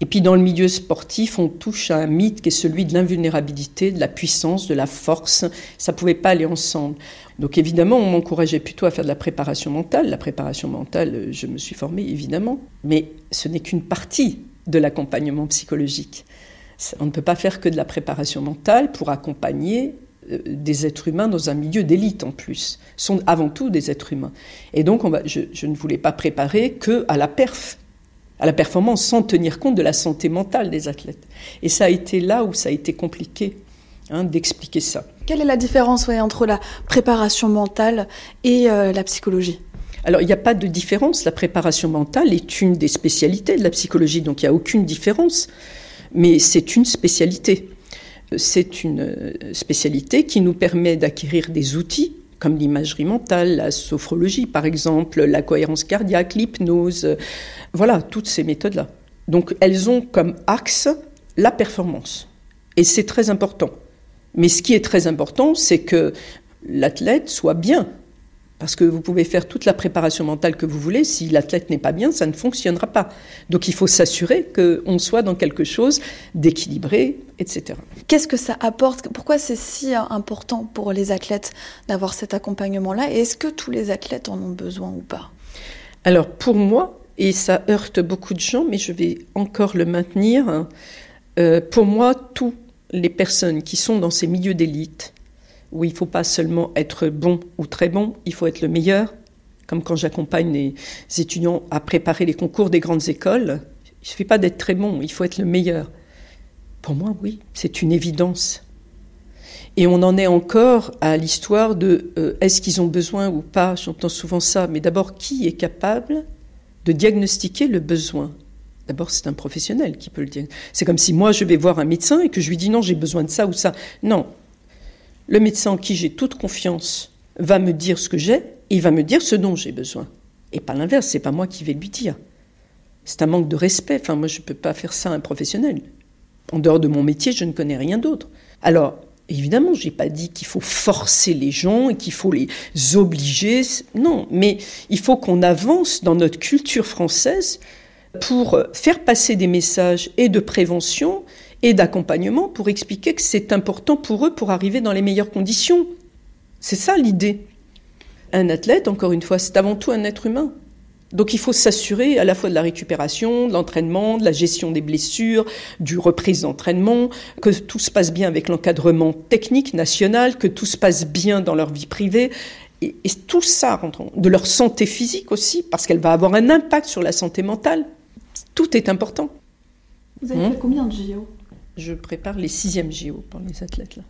et puis dans le milieu sportif, on touche à un mythe qui est celui de l'invulnérabilité, de la puissance, de la force. Ça ne pouvait pas aller ensemble. Donc évidemment, on m'encourageait plutôt à faire de la préparation mentale. La préparation mentale, je me suis formée évidemment, mais ce n'est qu'une partie de l'accompagnement psychologique. On ne peut pas faire que de la préparation mentale pour accompagner euh, des êtres humains dans un milieu d'élite en plus. Ce sont avant tout des êtres humains. Et donc je, je, ne voulais pas préparer que à la perf à la performance sans tenir compte de la santé mentale des athlètes. Et ça a été là où ça a été compliqué hein, d'expliquer ça. Quelle est la différence entre la préparation mentale et euh, la psychologie? Alors, il n'y a pas de différence. La préparation mentale est une des spécialités de la psychologie, donc il n'y a aucune différence. Mais c'est une spécialité. C'est une euh, spécialité qui nous permet d'acquérir des outils comme l'imagerie mentale, la sophrologie par exemple, la cohérence cardiaque, l'hypnose, voilà, toutes ces méthodes-là. Donc elles ont comme axe la performance. Et c'est très important. Mais ce qui est très important, c'est que l'athlète soit bien, parce que vous pouvez faire toute la préparation mentale que vous voulez, si l'athlète n'est pas bien, ça ne fonctionnera pas. Donc il faut s'assurer qu'on soit dans quelque chose d'équilibré, etc. Qu'est-ce que ça apporte? Pourquoi c'est si important pour les athlètes d'avoir cet accompagnement-là? Et est-ce que tous les athlètes en ont besoin ou pas? Alors pour moi, et ça heurte beaucoup de gens, mais je vais encore le maintenir, euh, pour moi, toutes les personnes qui sont dans ces milieux d'élite, où il ne faut pas seulement être bon ou très bon, il faut être le meilleur. Comme quand j'accompagne les étudiants à préparer les concours des grandes écoles, il ne suffit pas d'être très bon, il faut être le meilleur. Pour moi, oui, c'est une évidence. Et on en est encore à l'histoire de euh, est-ce qu'ils ont besoin ou pas, j'entends souvent ça, mais d'abord, qui est capable de diagnostiquer le besoin? D'abord, c'est un professionnel qui peut le dire. C'est comme si moi, je vais voir un médecin et que je lui dis non, j'ai besoin de ça ou ça. Non, le médecin en qui j'ai toute confiance va me dire ce que j'ai et il va me dire ce dont j'ai besoin. Et pas l'inverse, c'est pas moi qui vais lui dire. C'est un manque de respect. Enfin, moi, je ne peux pas faire ça à un professionnel. En dehors de mon métier, je ne connais rien d'autre. Alors, évidemment, je n'ai pas dit qu'il faut forcer les gens et qu'il faut les obliger. Non, mais il faut qu'on avance dans notre culture française pour faire passer des messages et de prévention et d'accompagnement pour expliquer que c'est important pour eux pour arriver dans les meilleures conditions. C'est ça l'idée. Un athlète, encore une fois, c'est avant tout un être humain. Donc il faut s'assurer à la fois de la récupération, de l'entraînement, de la gestion des blessures, du reprise d'entraînement, que tout se passe bien avec l'encadrement technique national, que tout se passe bien dans leur vie privée. Et, et tout ça, de leur santé physique aussi, parce qu'elle va avoir un impact sur la santé mentale. Tout est important. Vous avez fait hum combien de JO je prépare les sixièmes JO pour les athlètes. Là.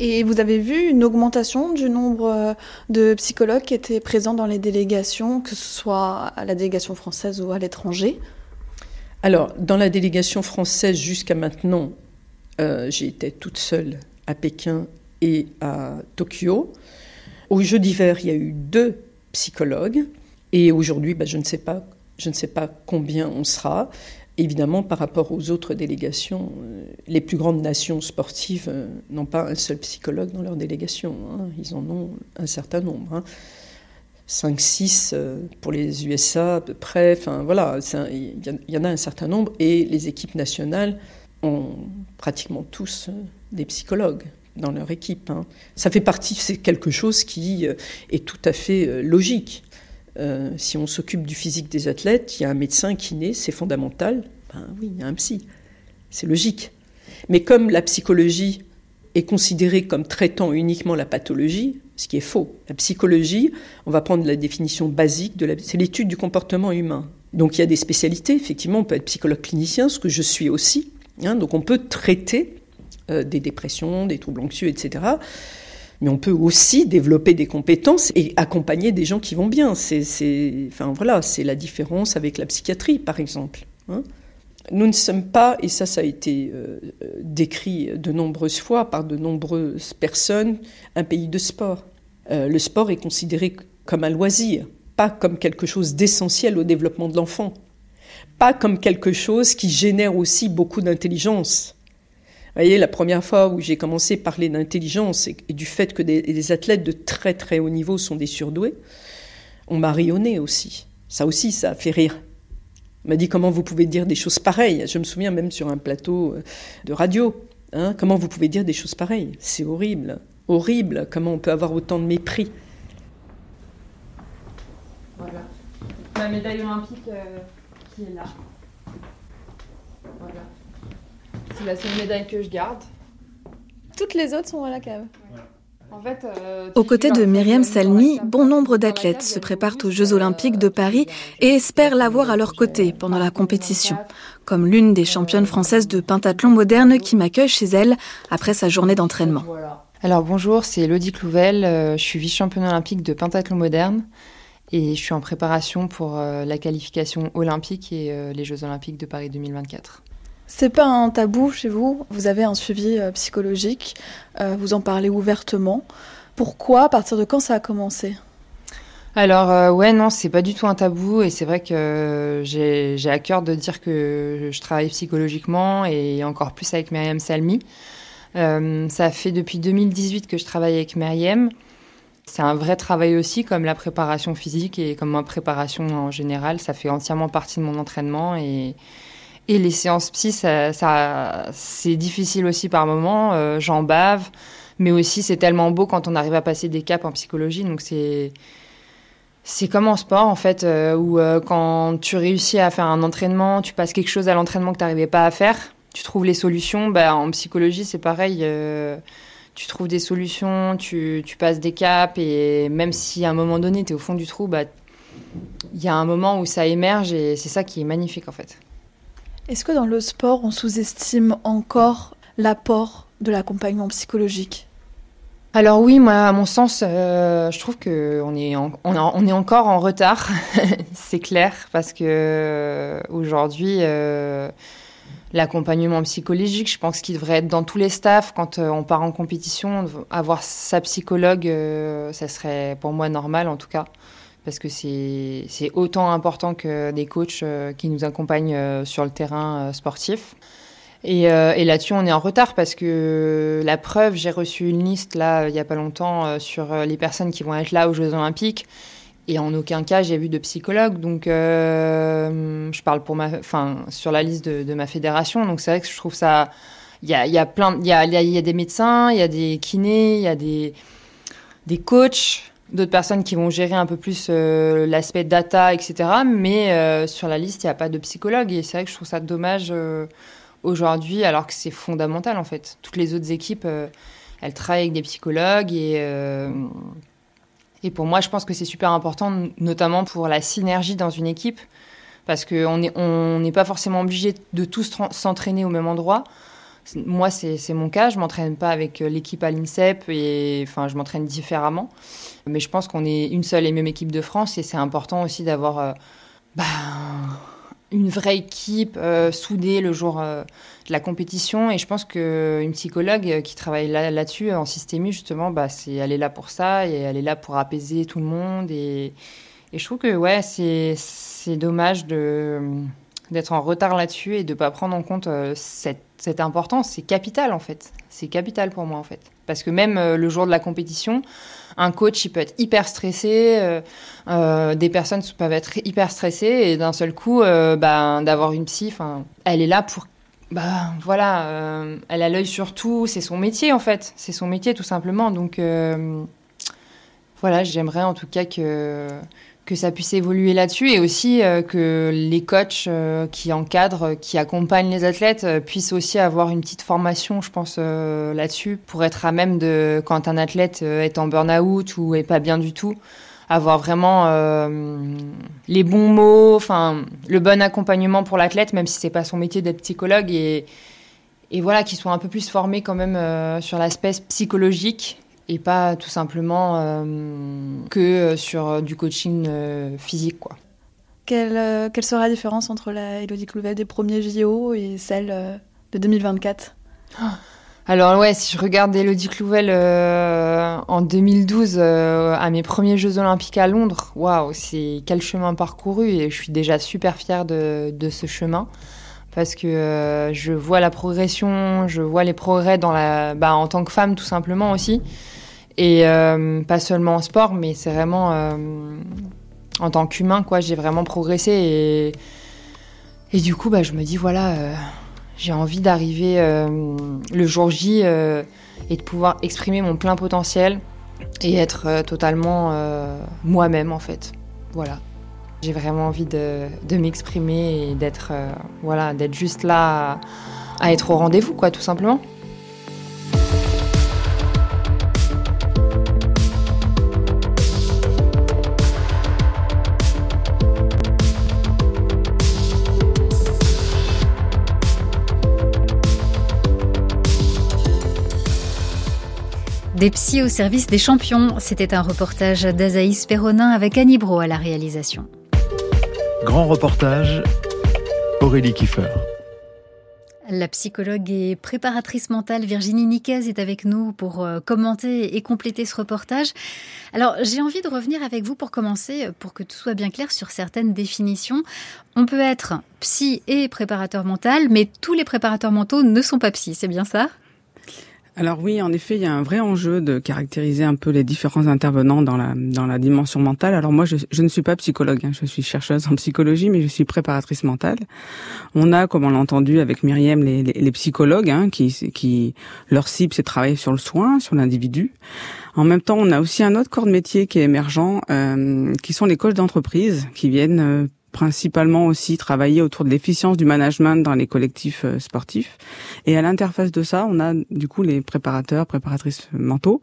Et vous avez vu une augmentation du nombre euh, de psychologues qui étaient présents dans les délégations, que ce soit à la délégation française ou à l'étranger? Alors, dans la délégation française jusqu'à maintenant, euh, été toute seule à Pékin et à Tokyo. Au jeu d'hiver, il y a eu deux psychologues. Et aujourd'hui, bah, je, ne sais pas, je ne sais pas combien on sera. Évidemment, par rapport aux autres délégations, euh, les plus grandes nations sportives euh, n'ont pas un seul psychologue dans leur délégation. Hein. Ils en ont un certain nombre. Hein. 5, 6 euh, pour les USA à peu près. Enfin voilà, il y, en a un certain nombre. Et les équipes nationales ont pratiquement tous des psychologues dans leur équipe. Hein. Ça fait partie, c'est quelque chose qui est tout à fait logique. Euh, si on s'occupe du physique des athlètes, il y a un médecin naît, c'est fondamental. Ben oui, il y a un psy. C'est logique. Mais comme la psychologie est considérée comme traitant uniquement la pathologie, ce qui est faux. La psychologie, on va prendre la définition basique, de la, c'est l'étude du comportement humain. Donc il y a des spécialités, effectivement, on peut être psychologue clinicien, ce que je suis aussi. Hein, donc on peut traiter euh, des dépressions, des troubles anxieux, etc. Mais on peut aussi développer des compétences et accompagner des gens qui vont bien. C'est, enfin, voilà, c'est la différence avec la psychiatrie, par exemple. Hein. Nous ne sommes pas, et ça, ça a été euh, décrit de nombreuses fois par de nombreuses personnes, un pays de sport. Euh, le sport est considéré comme un loisir, pas comme quelque chose d'essentiel au développement de l'enfant, pas comme quelque chose qui génère aussi beaucoup d'intelligence. Vous voyez, la première fois où j'ai commencé à parler d'intelligence et, du fait que des, athlètes de très très haut niveau sont des surdoués, on m'a rayonné aussi. Ça aussi, ça a fait rire. On m'a dit comment vous pouvez dire des choses pareilles? Je me souviens même sur un plateau euh, de radio. Hein, comment vous pouvez dire des choses pareilles? C'est horrible. Horrible. Comment on peut avoir autant de mépris Voilà. Ma médaille olympique euh, qui est là. Voilà. C'est la seule médaille que je garde. Toutes les autres sont à la cave. Euh, aux côtés de Myriam Salmi, bon nombre d'athlètes se préparent aux Jeux olympiques de Paris et espèrent l'avoir à leur côté pendant la compétition, comme l'une des championnes françaises de pentathlon moderne qui m'accueille chez elle après sa journée d'entraînement. Alors bonjour, c'est Elodie Clouvel, euh, je suis vice-championne olympique de pentathlon moderne et je suis en préparation pour euh, la qualification olympique et les Jeux olympiques de Paris 2024. C'est pas un tabou chez vous. Vous avez un suivi euh, psychologique. Euh, vous en parlez ouvertement. Pourquoi? À partir de quand ça a commencé? Alors euh, ouais non c'est pas du tout un tabou et c'est vrai que j'ai à cœur de dire que je travaille psychologiquement et encore plus avec Myriam Salmi. ça fait depuis 2018 que je travaille avec Myriam. C'est un vrai travail aussi comme la préparation physique et comme ma préparation en général. Ça fait entièrement partie de mon entraînement et, et les séances psy, ça, c'est difficile aussi par moments. Euh, J'en bave, mais aussi c'est tellement beau quand on arrive à passer des caps en psychologie. Donc c'est c'est comme en sport en fait, euh, où euh, quand tu réussis à faire un entraînement, tu passes quelque chose à l'entraînement que tu n'arrivais pas à faire, tu trouves les solutions. Bah, en psychologie, c'est pareil. Tu trouves des solutions, tu, tu, passes des caps, et même si à un moment donné, tu es au fond du trou, bah, il y a un moment où ça émerge, et c'est ça qui est magnifique en fait. Est-ce que dans le sport, on sous-estime encore l'apport de l'accompagnement psychologique? Alors oui, moi, à mon sens, euh, je trouve qu'on est, on, est encore en retard, c'est clair, parce que euh, aujourd'hui, euh, l'accompagnement psychologique, je pense qu'il devrait être dans tous les staffs. Quand on part en compétition, avoir sa psychologue, ça serait pour moi normal en tout cas parce que c'est autant important que des coachs euh, qui nous accompagnent euh, sur le terrain euh, sportif. Et, là-dessus, on est en retard parce que la preuve, j'ai reçu une liste là il n'y a pas longtemps sur les personnes qui vont être là aux Jeux Olympiques. Et en aucun cas, j'ai vu de psychologue. Donc, je parle pour ma, enfin, sur la liste de, de ma fédération. Donc, c'est vrai que je trouve ça. Il y a, y a plein. Il y a, y a des médecins, il y a des kinés, il y a des, des coachs d'autres personnes qui vont gérer un peu plus euh, l'aspect data, etc. Mais euh, sur la liste, il n'y a pas de psychologue. Et c'est vrai que je trouve ça dommage euh, aujourd'hui, alors que c'est fondamental en fait. Toutes les autres équipes, elles travaillent avec des psychologues. Et, et pour moi, je pense que c'est super important, notamment pour la synergie dans une équipe. Parce qu'on n'est on n'est pas forcément obligé de tous s'entraîner au même endroit. Moi, c'est mon cas. Je m'entraîne pas avec l'équipe à l'INSEP et enfin, je m'entraîne différemment. Mais je pense qu'on est une seule et même équipe de France et c'est important aussi d'avoir euh, bah, une vraie équipe euh, soudée le jour euh, de la compétition. Et je pense qu'une psychologue qui travaille là-dessus, en systémie, justement, bah, c'est, elle est là pour ça et elle est là pour apaiser tout le monde. Et, et je trouve que ouais, c'est dommage de, d'être en retard là-dessus et de ne pas prendre en compte cette, cette importance. C'est capital en fait. C'est capital pour moi en fait. Parce que même le jour de la compétition, un coach, il peut être hyper stressé, euh, euh, des personnes peuvent être hyper stressées, et d'un seul coup, euh, ben, d'avoir une psy, elle est là pour bah voilà, elle a l'œil sur tout, c'est son métier en fait, c'est son métier tout simplement. Donc voilà, j'aimerais en tout cas que que ça puisse évoluer là-dessus et aussi que les coachs qui encadrent, qui accompagnent les athlètes puissent aussi avoir une petite formation, je pense, là-dessus pour être à même de quand un athlète est en burn-out ou est pas bien du tout avoir vraiment les bons mots, enfin le bon accompagnement pour l'athlète, même si c'est pas son métier d'être psychologue et et voilà, qu'ils soient un peu plus formés quand même euh, sur l'aspect psychologique et pas tout simplement euh, que euh, sur du coaching physique. Quoi. Quelle, quelle, sera la différence entre la Elodie Clouvet des premiers JO et celle de 2024 alors ouais, si je regarde Elodie Clouvel en 2012 à mes premiers Jeux Olympiques à Londres, waouh, c'est quel chemin parcouru et je suis déjà super fière de, de ce chemin parce que euh, je vois la progression, je vois les progrès dans la, bah, en tant que femme tout simplement aussi, et euh, pas seulement en sport, mais c'est vraiment euh, en tant qu'humain quoi, j'ai vraiment progressé et du coup bah je me dis voilà, j'ai envie d'arriver le jour J et de pouvoir exprimer mon plein potentiel et être totalement moi-même en fait, voilà. J'ai vraiment envie de, m'exprimer et d'être euh, voilà, juste là à, être au rendez-vous, quoi, tout simplement. Des psys au service des champions, c'était un reportage d'Azaïs Perronin avec Annie Bro à la réalisation. Grand reportage, Aurélie Kiefer. La psychologue et préparatrice mentale Virginie Niquez est avec nous pour euh, commenter et compléter ce reportage. Alors, j'ai envie de revenir avec vous pour commencer, pour que tout soit bien clair sur certaines définitions. On peut être psy et préparateur mental, mais tous les préparateurs mentaux ne sont pas psy, c'est bien ça? Alors oui, en effet, il y a un vrai enjeu de caractériser un peu les différents intervenants dans la dans la dimension mentale. Alors moi, je, je ne suis pas psychologue, hein, je suis chercheuse en psychologie, mais je suis préparatrice mentale. On a, comme on l'a entendu avec Myriam, les, les, psychologues hein, qui qui leur cible c'est travailler sur le soin, sur l'individu. En même temps, on a aussi un autre corps de métier qui est émergent, euh, qui sont les coachs d'entreprise, qui viennent euh, principalement aussi travailler autour de l'efficience du management dans les collectifs euh, sportifs. Et à l'interface de ça, on a du coup les préparateurs, préparatrices mentaux,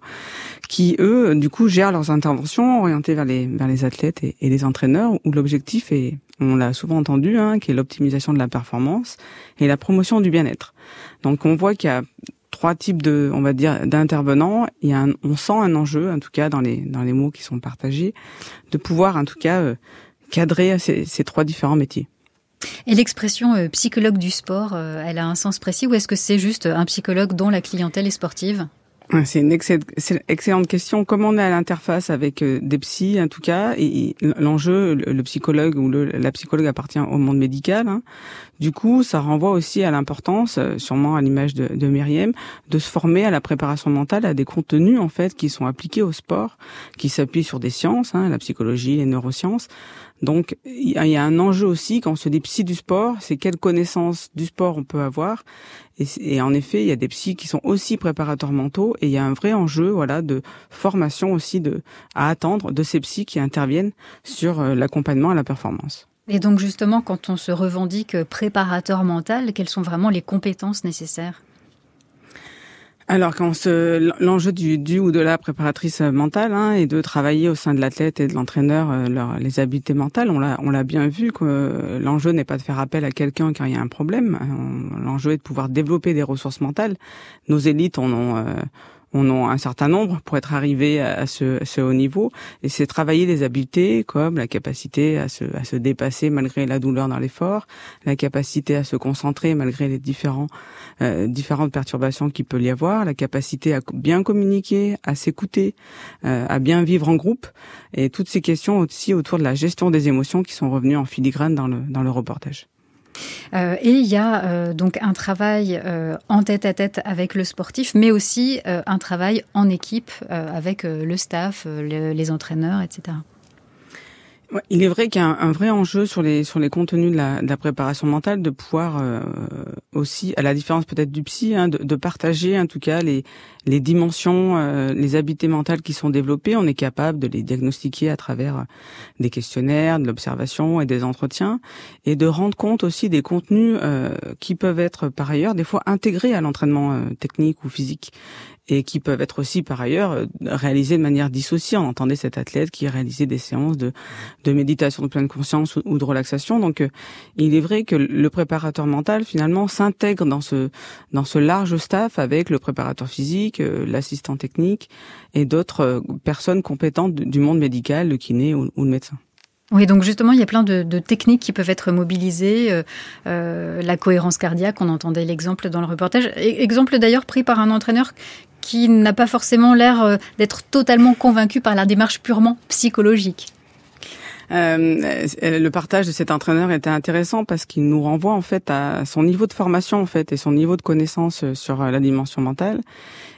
qui eux, du coup, gèrent leurs interventions orientées vers les vers les athlètes et, les entraîneurs, où l'objectif est, on l'a souvent entendu, hein, qui est l'optimisation de la performance et la promotion du bien-être. Donc on voit qu'il y a trois types de, on va dire, d'intervenants. Il y a on sent un enjeu, en tout cas dans les dans les mots qui sont partagés, de pouvoir, en tout cas, euh, cadrer ces, ces trois différents métiers. Et l'expression euh, psychologue du sport, euh, elle a un sens précis ou est-ce que c'est juste un psychologue dont la clientèle est sportive? C'est une excellente question. Comme on est à l'interface avec euh, des psys, en tout cas, et l'enjeu, le psychologue ou le, la psychologue appartient au monde médical. Hein. Du coup, ça renvoie aussi à l'importance, sûrement à l'image de, de Myriam, de se former à la préparation mentale, à des contenus en fait qui sont appliqués au sport, qui s'appuient sur des sciences, hein, la psychologie, les neurosciences, donc il y a un enjeu aussi quand on se dit psy du sport, c'est quelle connaissance du sport on peut avoir. Et, en effet, il y a des psys qui sont aussi préparateurs mentaux et il y a un vrai enjeu, voilà, de formation aussi de à attendre de ces psys qui interviennent sur euh, l'accompagnement à la performance. Et donc justement, quand on se revendique préparateur mental, quelles sont vraiment les compétences nécessaires? Alors, quand l'enjeu du, du ou de la préparatrice mentale hein, est de travailler au sein de l'athlète et de l'entraîneur euh, les habiletés mentales, on l'a, bien vu que l'enjeu n'est pas de faire appel à quelqu'un quand il y a un problème. L'enjeu est de pouvoir développer des ressources mentales. Nos élites en ont, euh, on a un certain nombre pour être arrivé à ce, ce haut niveau. Et c'est travailler les habiletés comme la capacité à se, à se dépasser malgré la douleur dans l'effort, la capacité à se concentrer malgré les différents, euh, différentes perturbations qu'il peut y avoir, la capacité à bien communiquer, à s'écouter, euh, à bien vivre en groupe. Et toutes ces questions aussi autour de la gestion des émotions qui sont revenues en filigrane dans le, dans le reportage. Euh, et il y a euh, donc un travail euh, en tête à tête avec le sportif, mais aussi un travail en équipe avec le staff, les entraîneurs, etc. il est vrai qu'il y a un, vrai enjeu sur les sur les contenus de la, préparation mentale de pouvoir euh, aussi, à la différence peut-être du psy, hein, de, de, partager en tout cas les les dimensions, euh, les habiletés mentales qui sont développées. On est capable de les diagnostiquer à travers euh, des questionnaires, de l'observation et des entretiens, et de rendre compte aussi des contenus qui peuvent être par ailleurs des fois intégrés à l'entraînement technique ou physique et qui peuvent être aussi par ailleurs euh, réalisés de manière dissociée. On entendait cet athlète qui réalisait des séances de, de méditation de pleine conscience ou, de relaxation. Donc euh, il est vrai que le préparateur mental finalement s'intègre dans ce dans ce large staff avec le préparateur physique, euh, l'assistant technique et d'autres personnes compétentes du monde médical, le kiné ou, le médecin. Oui, donc justement, il y a plein de, techniques qui peuvent être mobilisées. Euh, la cohérence cardiaque, on entendait l'exemple dans le reportage. E-, exemple d'ailleurs pris par un entraîneur qui n'a pas forcément l'air euh, d'être totalement convaincu par la démarche purement psychologique. Euh, le partage de cet entraîneur était intéressant parce qu'il nous renvoie en fait à son niveau de formation en fait et son niveau de connaissance euh, sur la dimension mentale.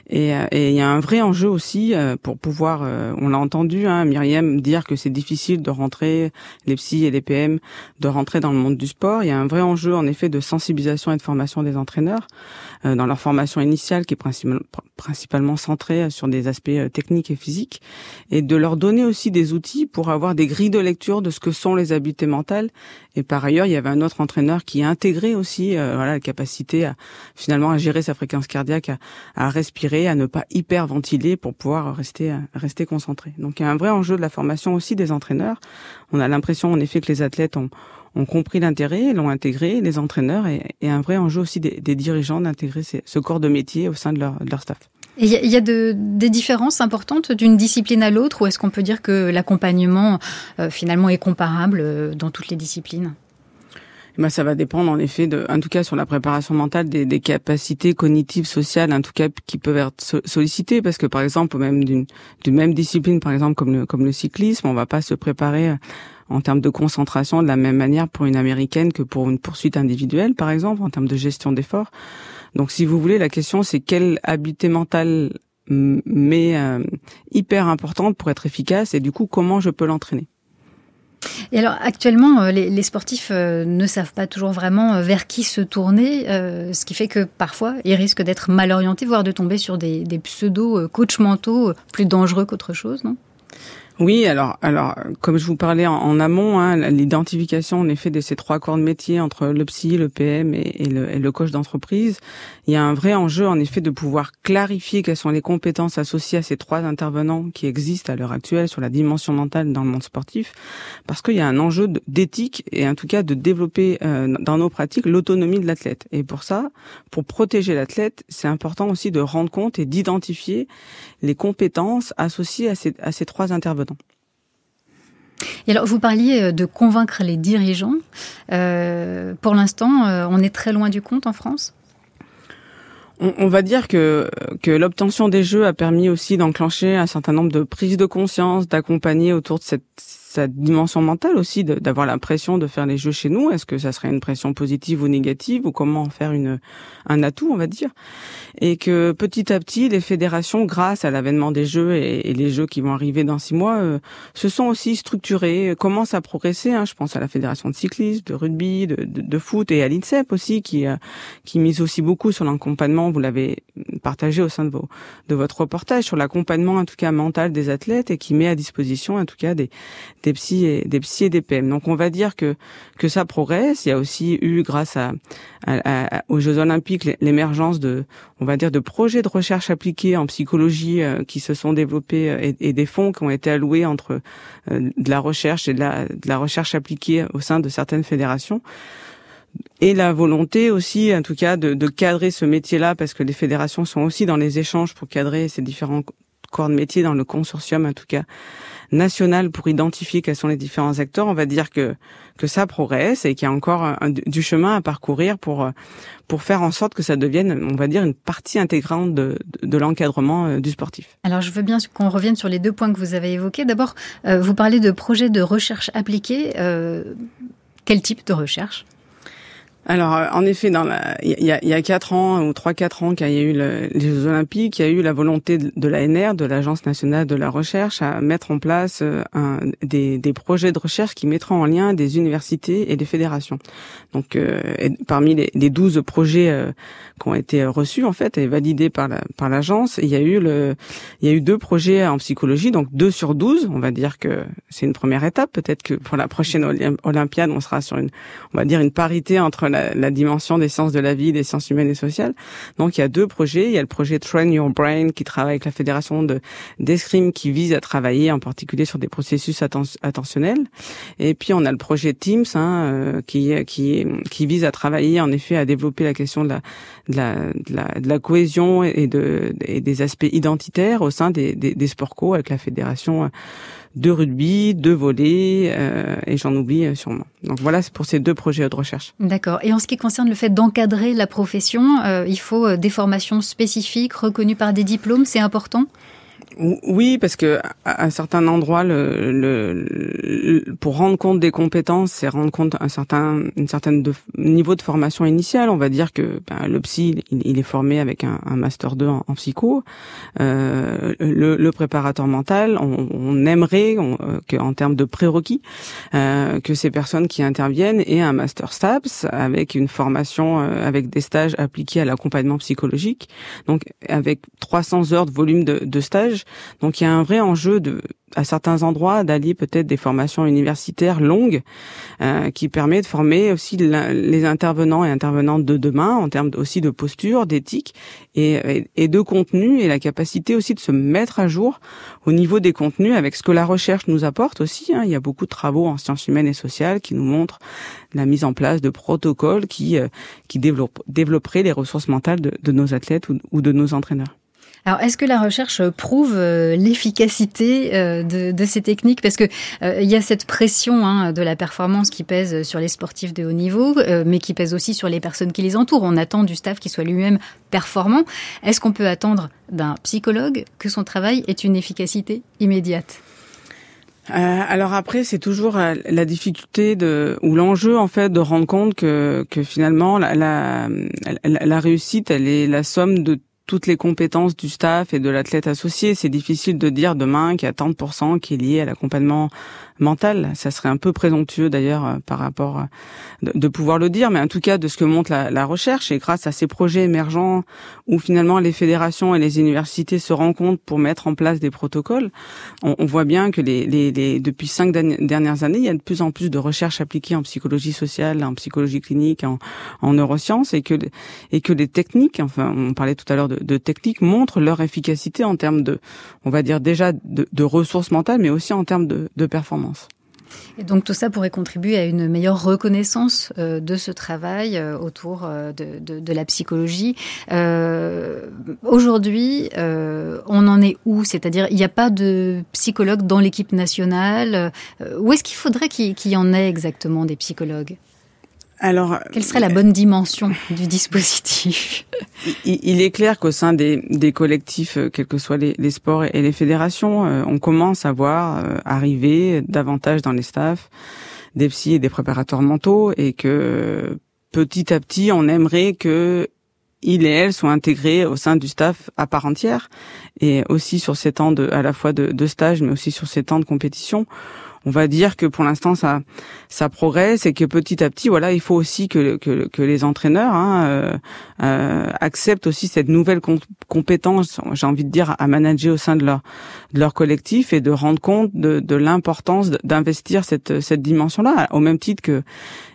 Et, il y a un vrai enjeu aussi pour pouvoir, on l'a entendu, hein, Myriam dire que c'est difficile de rentrer, les psys et les PM, de rentrer dans le monde du sport. Il y a un vrai enjeu en effet de sensibilisation et de formation des entraîneurs. Euh, dans leur formation initiale qui est principalement centrée sur des aspects euh, techniques et physiques, et de leur donner aussi des outils pour avoir des grilles de lecture de ce que sont les habiletés mentales. Et par ailleurs, il y avait un autre entraîneur qui a intégré aussi euh, voilà la capacité à finalement à gérer sa fréquence cardiaque, à, à respirer, à ne pas hyperventiler pour pouvoir rester rester concentré. Donc il y a un vrai enjeu de la formation aussi des entraîneurs. On a l'impression en effet que les athlètes ont ont compris l'intérêt, l'ont intégré, les entraîneurs, et, et, un vrai enjeu aussi des, des dirigeants d'intégrer ce corps de métier au sein de leur, de leur staff. Il y a, y a de, des différences importantes d'une discipline à l'autre, ou est-ce qu'on peut dire que l'accompagnement euh, finalement est comparable euh, dans toutes les disciplines? Ben, ça va dépendre en effet de, en tout cas sur la préparation mentale des, des capacités cognitives, sociales, en tout cas qui peuvent être sollicitées, parce que par exemple même d'une même discipline, par exemple comme le comme le cyclisme, on va pas se préparer en termes de concentration de la même manière pour une américaine que pour une poursuite individuelle, par exemple, en termes de gestion d'efforts. Donc, si vous voulez, la question c'est quelle habileté mentale mais euh, hyper importante pour être efficace et du coup comment je peux l'entraîner. Et alors actuellement, euh, les, sportifs euh, ne savent pas toujours vraiment vers qui se tourner, ce qui fait que parfois ils risquent d'être mal orientés, voire de tomber sur des, des pseudo coachs mentaux plus dangereux qu'autre chose, non? Oui, alors, alors, comme je vous parlais en, amont, hein, l'identification en effet de ces trois corps de métier entre le psy, le PM et, le, et le coach d'entreprise, il y a un vrai enjeu en effet de pouvoir clarifier quelles sont les compétences associées à ces trois intervenants qui existent à l'heure actuelle sur la dimension mentale dans le monde sportif, parce qu'il y a un enjeu d'éthique et en tout cas de développer euh, dans nos pratiques l'autonomie de l'athlète. Et pour ça, pour protéger l'athlète, c'est important aussi de rendre compte et d'identifier les compétences associées à ces, à ces trois intervenants. Et alors, vous parliez euh, de convaincre les dirigeants. Euh, pour l'instant, euh, on est très loin du compte en France? On, va dire que, que l'obtention des jeux a permis aussi d'enclencher un certain nombre de prises de conscience, d'accompagner autour de cette sa dimension mentale aussi d'avoir l'impression de faire les jeux chez nous. Est-ce que ça serait une pression positive ou négative ou comment en faire une un atout, on va dire Et que petit à petit, les fédérations, grâce à l'avènement des jeux et, les jeux qui vont arriver dans six mois, euh, se sont aussi structurés, commencent à progresser. Hein. Je pense à la fédération de cyclisme, de rugby, de, de, de foot et à l'INSEP aussi qui euh, qui mise aussi beaucoup sur l'accompagnement. Vous l'avez partagé au sein de vos de votre reportage sur l'accompagnement en tout cas mental des athlètes et qui met à disposition en tout cas des des psys et des psy et des PM. Donc on va dire que que ça progresse. Il y a aussi eu grâce à, aux Jeux Olympiques l'émergence de on va dire de projets de recherche appliqués en psychologie euh, qui se sont développés euh, et, des fonds qui ont été alloués entre euh, de la recherche et de la, de la recherche appliquée au sein de certaines fédérations et la volonté aussi, en tout cas, de, de cadrer ce métier-là, parce que les fédérations sont aussi dans les échanges pour cadrer ces différents corps de métier dans le consortium, en tout cas national, pour identifier quels sont les différents acteurs. On va dire que que ça progresse et qu'il y a encore du chemin à parcourir pour pour faire en sorte que ça devienne, on va dire, une partie intégrante de, de, l'encadrement euh, du sportif. Alors, je veux bien qu'on revienne sur les deux points que vous avez évoqués. D'abord, euh, vous parlez de projets de recherche appliquée. Euh, quel type de recherche? Alors, euh, en effet, dans il y a, il y a quatre ans ou trois quatre ans qu'il y a eu le, les Jeux Olympiques, il y a eu la volonté de, l'ANR, de l'Agence nationale de la recherche, à mettre en place euh, un, des, des, projets de recherche qui mettront en lien des universités et des fédérations. Donc, euh, parmi les, les 12 projets qui ont été reçus en fait et validés par la, par l'agence, il y a eu le, il y a eu deux projets en psychologie, donc deux sur 12. On va dire que c'est une première étape. Peut-être que pour la prochaine Olympiade, on sera sur une, on va dire une parité entre la, dimension des sciences de la vie, des sciences humaines et sociales. Donc il y a deux projets. Il y a le projet Train Your Brain qui travaille avec la fédération de d'escrime qui vise à travailler en particulier sur des processus attentionnels. Et puis on a le projet Teams hein, euh, qui qui qui vise à travailler en effet à développer la question de la de la, de la, la cohésion et de et des aspects identitaires au sein des, des, des sports co avec la fédération de rugby, de volley, euh, et j'en oublie euh, sûrement. Donc voilà, c'est pour ces deux projets de recherche. D'accord. Et en ce qui concerne le fait d'encadrer la profession, euh, il faut des formations spécifiques reconnues par des diplômes, c'est important? Oui, parce que à un certain endroit, le, le, pour rendre compte des compétences, c'est rendre compte un certain, une certaine niveau de formation initiale. On va dire que ben, le psy, il, est formé avec un, master 2 en, psycho. Euh, le, préparateur mental, on, aimerait on, euh, que, en termes de prérequis, euh, que ces personnes qui interviennent aient un master STAPS avec une formation, euh, avec des stages appliqués à l'accompagnement psychologique. Donc avec 300 heures de volume de, de donc il y a un vrai enjeu de à certains endroits d'allier peut-être des formations universitaires longues euh, qui permet de former aussi les intervenants et intervenantes de demain en termes aussi de posture, d'éthique et, et, de contenu et la capacité aussi de se mettre à jour au niveau des contenus avec ce que la recherche nous apporte aussi. Hein. Il y a beaucoup de travaux en sciences humaines et sociales qui nous montrent la mise en place de protocoles qui, euh, qui développeraient les ressources mentales de, nos athlètes ou de nos entraîneurs. Alors, est-ce que la recherche prouve euh, l'efficacité euh, de, ces techniques? Parce que euh, il y a cette pression hein, de la performance qui pèse sur les sportifs de haut niveau, mais qui pèse aussi sur les personnes qui les entourent. On attend du staff qui soit lui-même performant. Est-ce qu'on peut attendre d'un psychologue que son travail ait une efficacité immédiate? Alors après, c'est toujours la difficulté de ou l'enjeu en fait de rendre compte que, que finalement la, la, la réussite, elle est la somme de toutes les compétences du staff et de l'athlète associé. C'est difficile de dire demain qu'il y a tant de pourcents qui est lié à l'accompagnement mental. Ça serait un peu présomptueux d'ailleurs euh, par rapport euh, de, pouvoir le dire, mais en tout cas de ce que montre la, recherche et grâce à ces projets émergents où finalement les fédérations et les universités se rencontrent pour mettre en place des protocoles, on, voit bien que les, les, depuis cinq dernières années, il y a de plus en plus de recherches appliquées en psychologie sociale, en psychologie clinique, en, en neurosciences et que et que les techniques, enfin on parlait tout à l'heure de, de techniques, montrent leur efficacité en termes de, on va dire déjà de, de ressources mentales, mais aussi en termes de, de performance. Et donc tout ça pourrait contribuer à une meilleure reconnaissance euh, de ce travail euh, autour euh, de, la psychologie. Aujourd'hui, on en est où? C'est-à-dire, il n'y a pas de psychologue dans l'équipe nationale. où est-ce qu'il faudrait qu'il y en ait exactement des psychologues? Alors, quelle serait la bonne dimension du dispositif il, est clair qu'au sein des, des, collectifs, euh, quels que soient les, les, sports et les fédérations, euh, on commence à voir euh, arriver davantage dans les staffs des psys et des préparateurs mentaux, et que petit à petit, on aimerait que il et elle soient intégrés au sein du staff à part entière, et aussi sur ces temps de, à la fois de, de stage, mais aussi sur ces temps de compétition on va dire que pour l'instant ça ça progresse et que petit à petit voilà il faut aussi que que, les entraîneurs hein, euh, euh, acceptent aussi cette nouvelle compétence j'ai envie de dire à manager au sein de leur de leur collectif et de rendre compte de, de l'importance d'investir cette cette dimension là au même titre que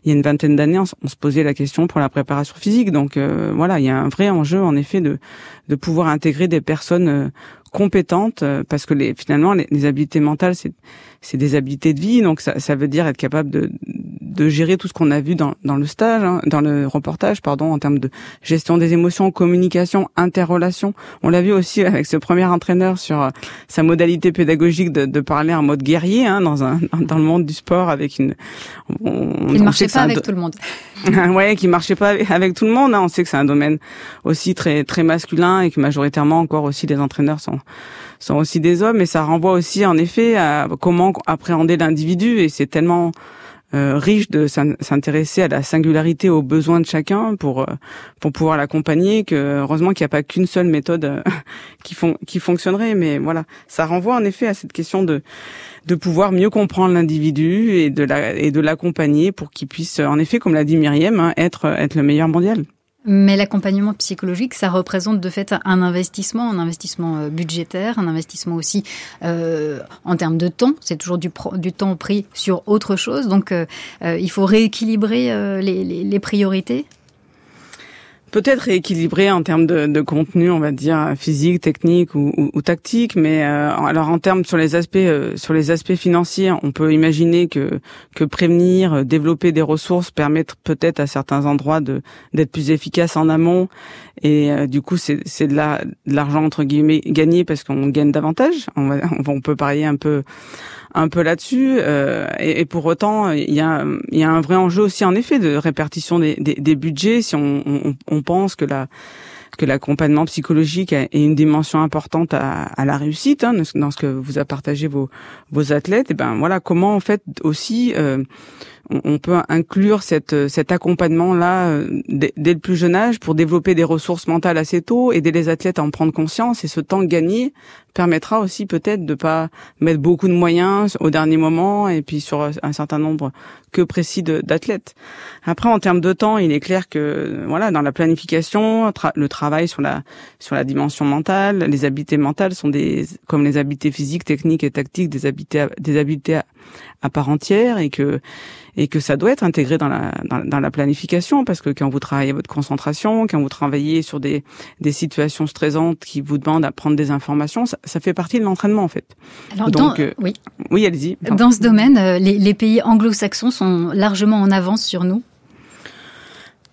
il y a une vingtaine d'années on, se posait la question pour la préparation physique. Donc euh, voilà il y a un vrai enjeu en effet de de pouvoir intégrer des personnes compétentes euh, parce que les, finalement les, les habiletés mentales c'est c'est des habiletés de vie donc ça, ça veut dire être capable de de gérer tout ce qu'on a vu dans, dans le stage, hein, dans le reportage, pardon, en termes de gestion des émotions, communication, interrelation. On l'a vu aussi avec ce premier entraîneur sur euh, sa modalité pédagogique de, de parler en mode guerrier hein, dans un dans le monde du sport avec une. On, Il ne marchait pas avec tout le monde. ouais, qui marchait pas avec tout le monde. Hein. On sait que c'est un domaine aussi très très masculin et que majoritairement encore aussi les entraîneurs sont sont aussi des hommes. Et ça renvoie aussi en effet à comment appréhender l'individu. Et c'est tellement riche de s'intéresser à la singularité, aux besoins de chacun pour pour pouvoir l'accompagner. Que heureusement qu'il n'y a pas qu'une seule méthode font qui fonctionnerait, mais voilà, ça renvoie en effet à cette question de de pouvoir mieux comprendre l'individu et de l'accompagner pour qu'il puisse, en effet, comme l'a dit Myriam, hein, être le meilleur mondial. Mais l'accompagnement psychologique, ça représente de fait un investissement, un investissement euh, budgétaire, un investissement aussi euh, en termes de temps. C'est toujours du, temps pris sur autre chose. Donc, euh, euh il faut rééquilibrer les priorités peut-être rééquilibré en termes de, de, contenu, on va dire physique, technique ou, ou, tactique, mais euh, alors en termes sur les aspects euh, sur les aspects financiers, on peut imaginer que que prévenir, euh, développer des ressources, permettre peut-être à certains endroits de d'être plus efficace en amont, et du coup c'est c'est de l'argent entre guillemets gagné parce qu'on gagne davantage. On, va, on peut parier un peu un peu là-dessus. Euh, et, et, pour autant, il y a, y a un vrai enjeu aussi, en effet, de répartition des, des, des budgets. Si on, on, on, pense que la que l'accompagnement psychologique est une dimension importante à, à la réussite hein, dans ce que vous a partagé vos vos athlètes. Et ben voilà comment en fait aussi euh, on peut inclure cette, cet accompagnement-là euh, dès, le plus jeune âge pour développer des ressources mentales assez tôt, aider les athlètes à en prendre conscience. Et ce temps gagné permettra aussi peut-être de pas mettre beaucoup de moyens au dernier moment et puis sur un certain nombre que précis d'athlètes. Après, en termes de temps, il est clair que voilà, dans la planification, le travail sur la sur la dimension mentale, les habiletés mentales sont des comme les habiletés physiques, techniques et tactiques, des habiletés des habiletés à part entière et que et que ça doit être intégré dans la dans, la planification parce que quand vous travaillez votre concentration, quand vous travaillez sur des des situations stressantes qui vous demandent à prendre des informations, ça, ça fait partie de l'entraînement en fait. Alors Donc euh, oui, oui, allez-y. Dans ce domaine, euh, les, les pays anglo-saxons sont largement en avance sur nous.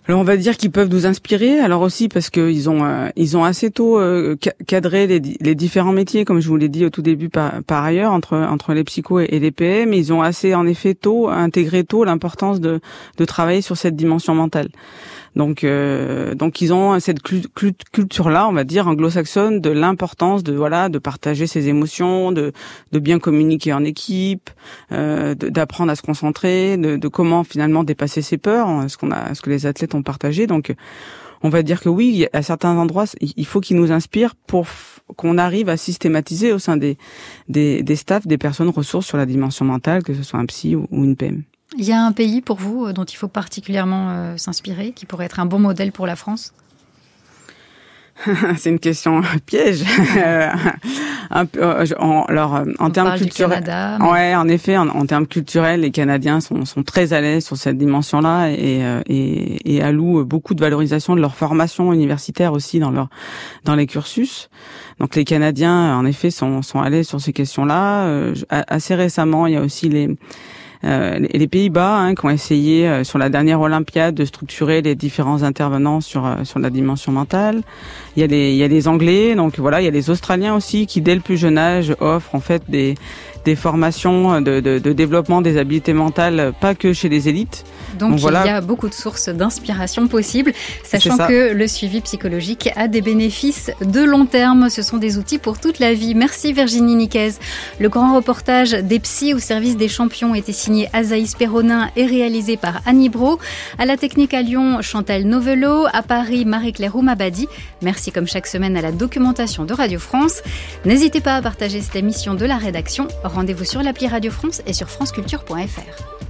Alors on va dire qu'ils peuvent nous inspirer. Alors aussi parce qu'ils ont euh, ils ont assez tôt euh, cadré les, les, différents métiers, comme je vous l'ai dit au tout début par, par ailleurs entre entre les psychos et, les PM. Ils ont assez en effet tôt intégré tôt l'importance de de travailler sur cette dimension mentale. Donc, euh, donc ils ont cette culture-là, on va dire anglo-saxonne, de l'importance de voilà de partager ses émotions, de, de bien communiquer en équipe, euh, d'apprendre à se concentrer, de, de, comment finalement dépasser ses peurs, hein, ce qu'on a, ce que les athlètes ont partagé. Donc, on va dire que oui, à certains endroits, il faut qu'ils nous inspirent pour qu'on arrive à systématiser au sein des, des, des staffs des personnes ressources sur la dimension mentale, que ce soit un psy ou une PM. Il y a un pays pour vous euh, dont il faut particulièrement euh, s'inspirer, qui pourrait être un bon modèle pour la France? C'est une question piège. un peu, euh, en, alors, en termes culturels, ouais, en effet, en, termes culturels, les Canadiens sont, sont très à l'aise sur cette dimension-là et, et, et, allouent beaucoup de valorisation de leur formation universitaire aussi dans leur dans les cursus. Donc les Canadiens, en effet, sont, sont à l'aise sur ces questions-là. assez récemment, il y a aussi les les Pays-Bas hein, qui ont essayé euh, sur la dernière Olympiade de structurer les différents intervenants sur euh, sur la dimension mentale. Il y a les il y a les Anglais, donc voilà, il y a les Australiens aussi qui dès le plus jeune âge offrent en fait des des formations de, de, de développement des habiletés mentales, pas que chez les élites. Donc, il y a beaucoup de sources d'inspiration possibles, sachant que le suivi psychologique a des bénéfices de long terme. Ce sont des outils pour toute la vie. Merci Virginie Niquez. Le grand reportage des psys au service des champions était signé Azaïs Perronin et réalisé par Annie Bro. À la technique à Lyon, Chantal Novelo. À Paris, Marie-Claire Oumabadi. Merci comme chaque semaine à la documentation de Radio France. N'hésitez pas à partager cette émission de la rédaction. Rendez-vous sur l'appli Radio France et sur franceculture.fr.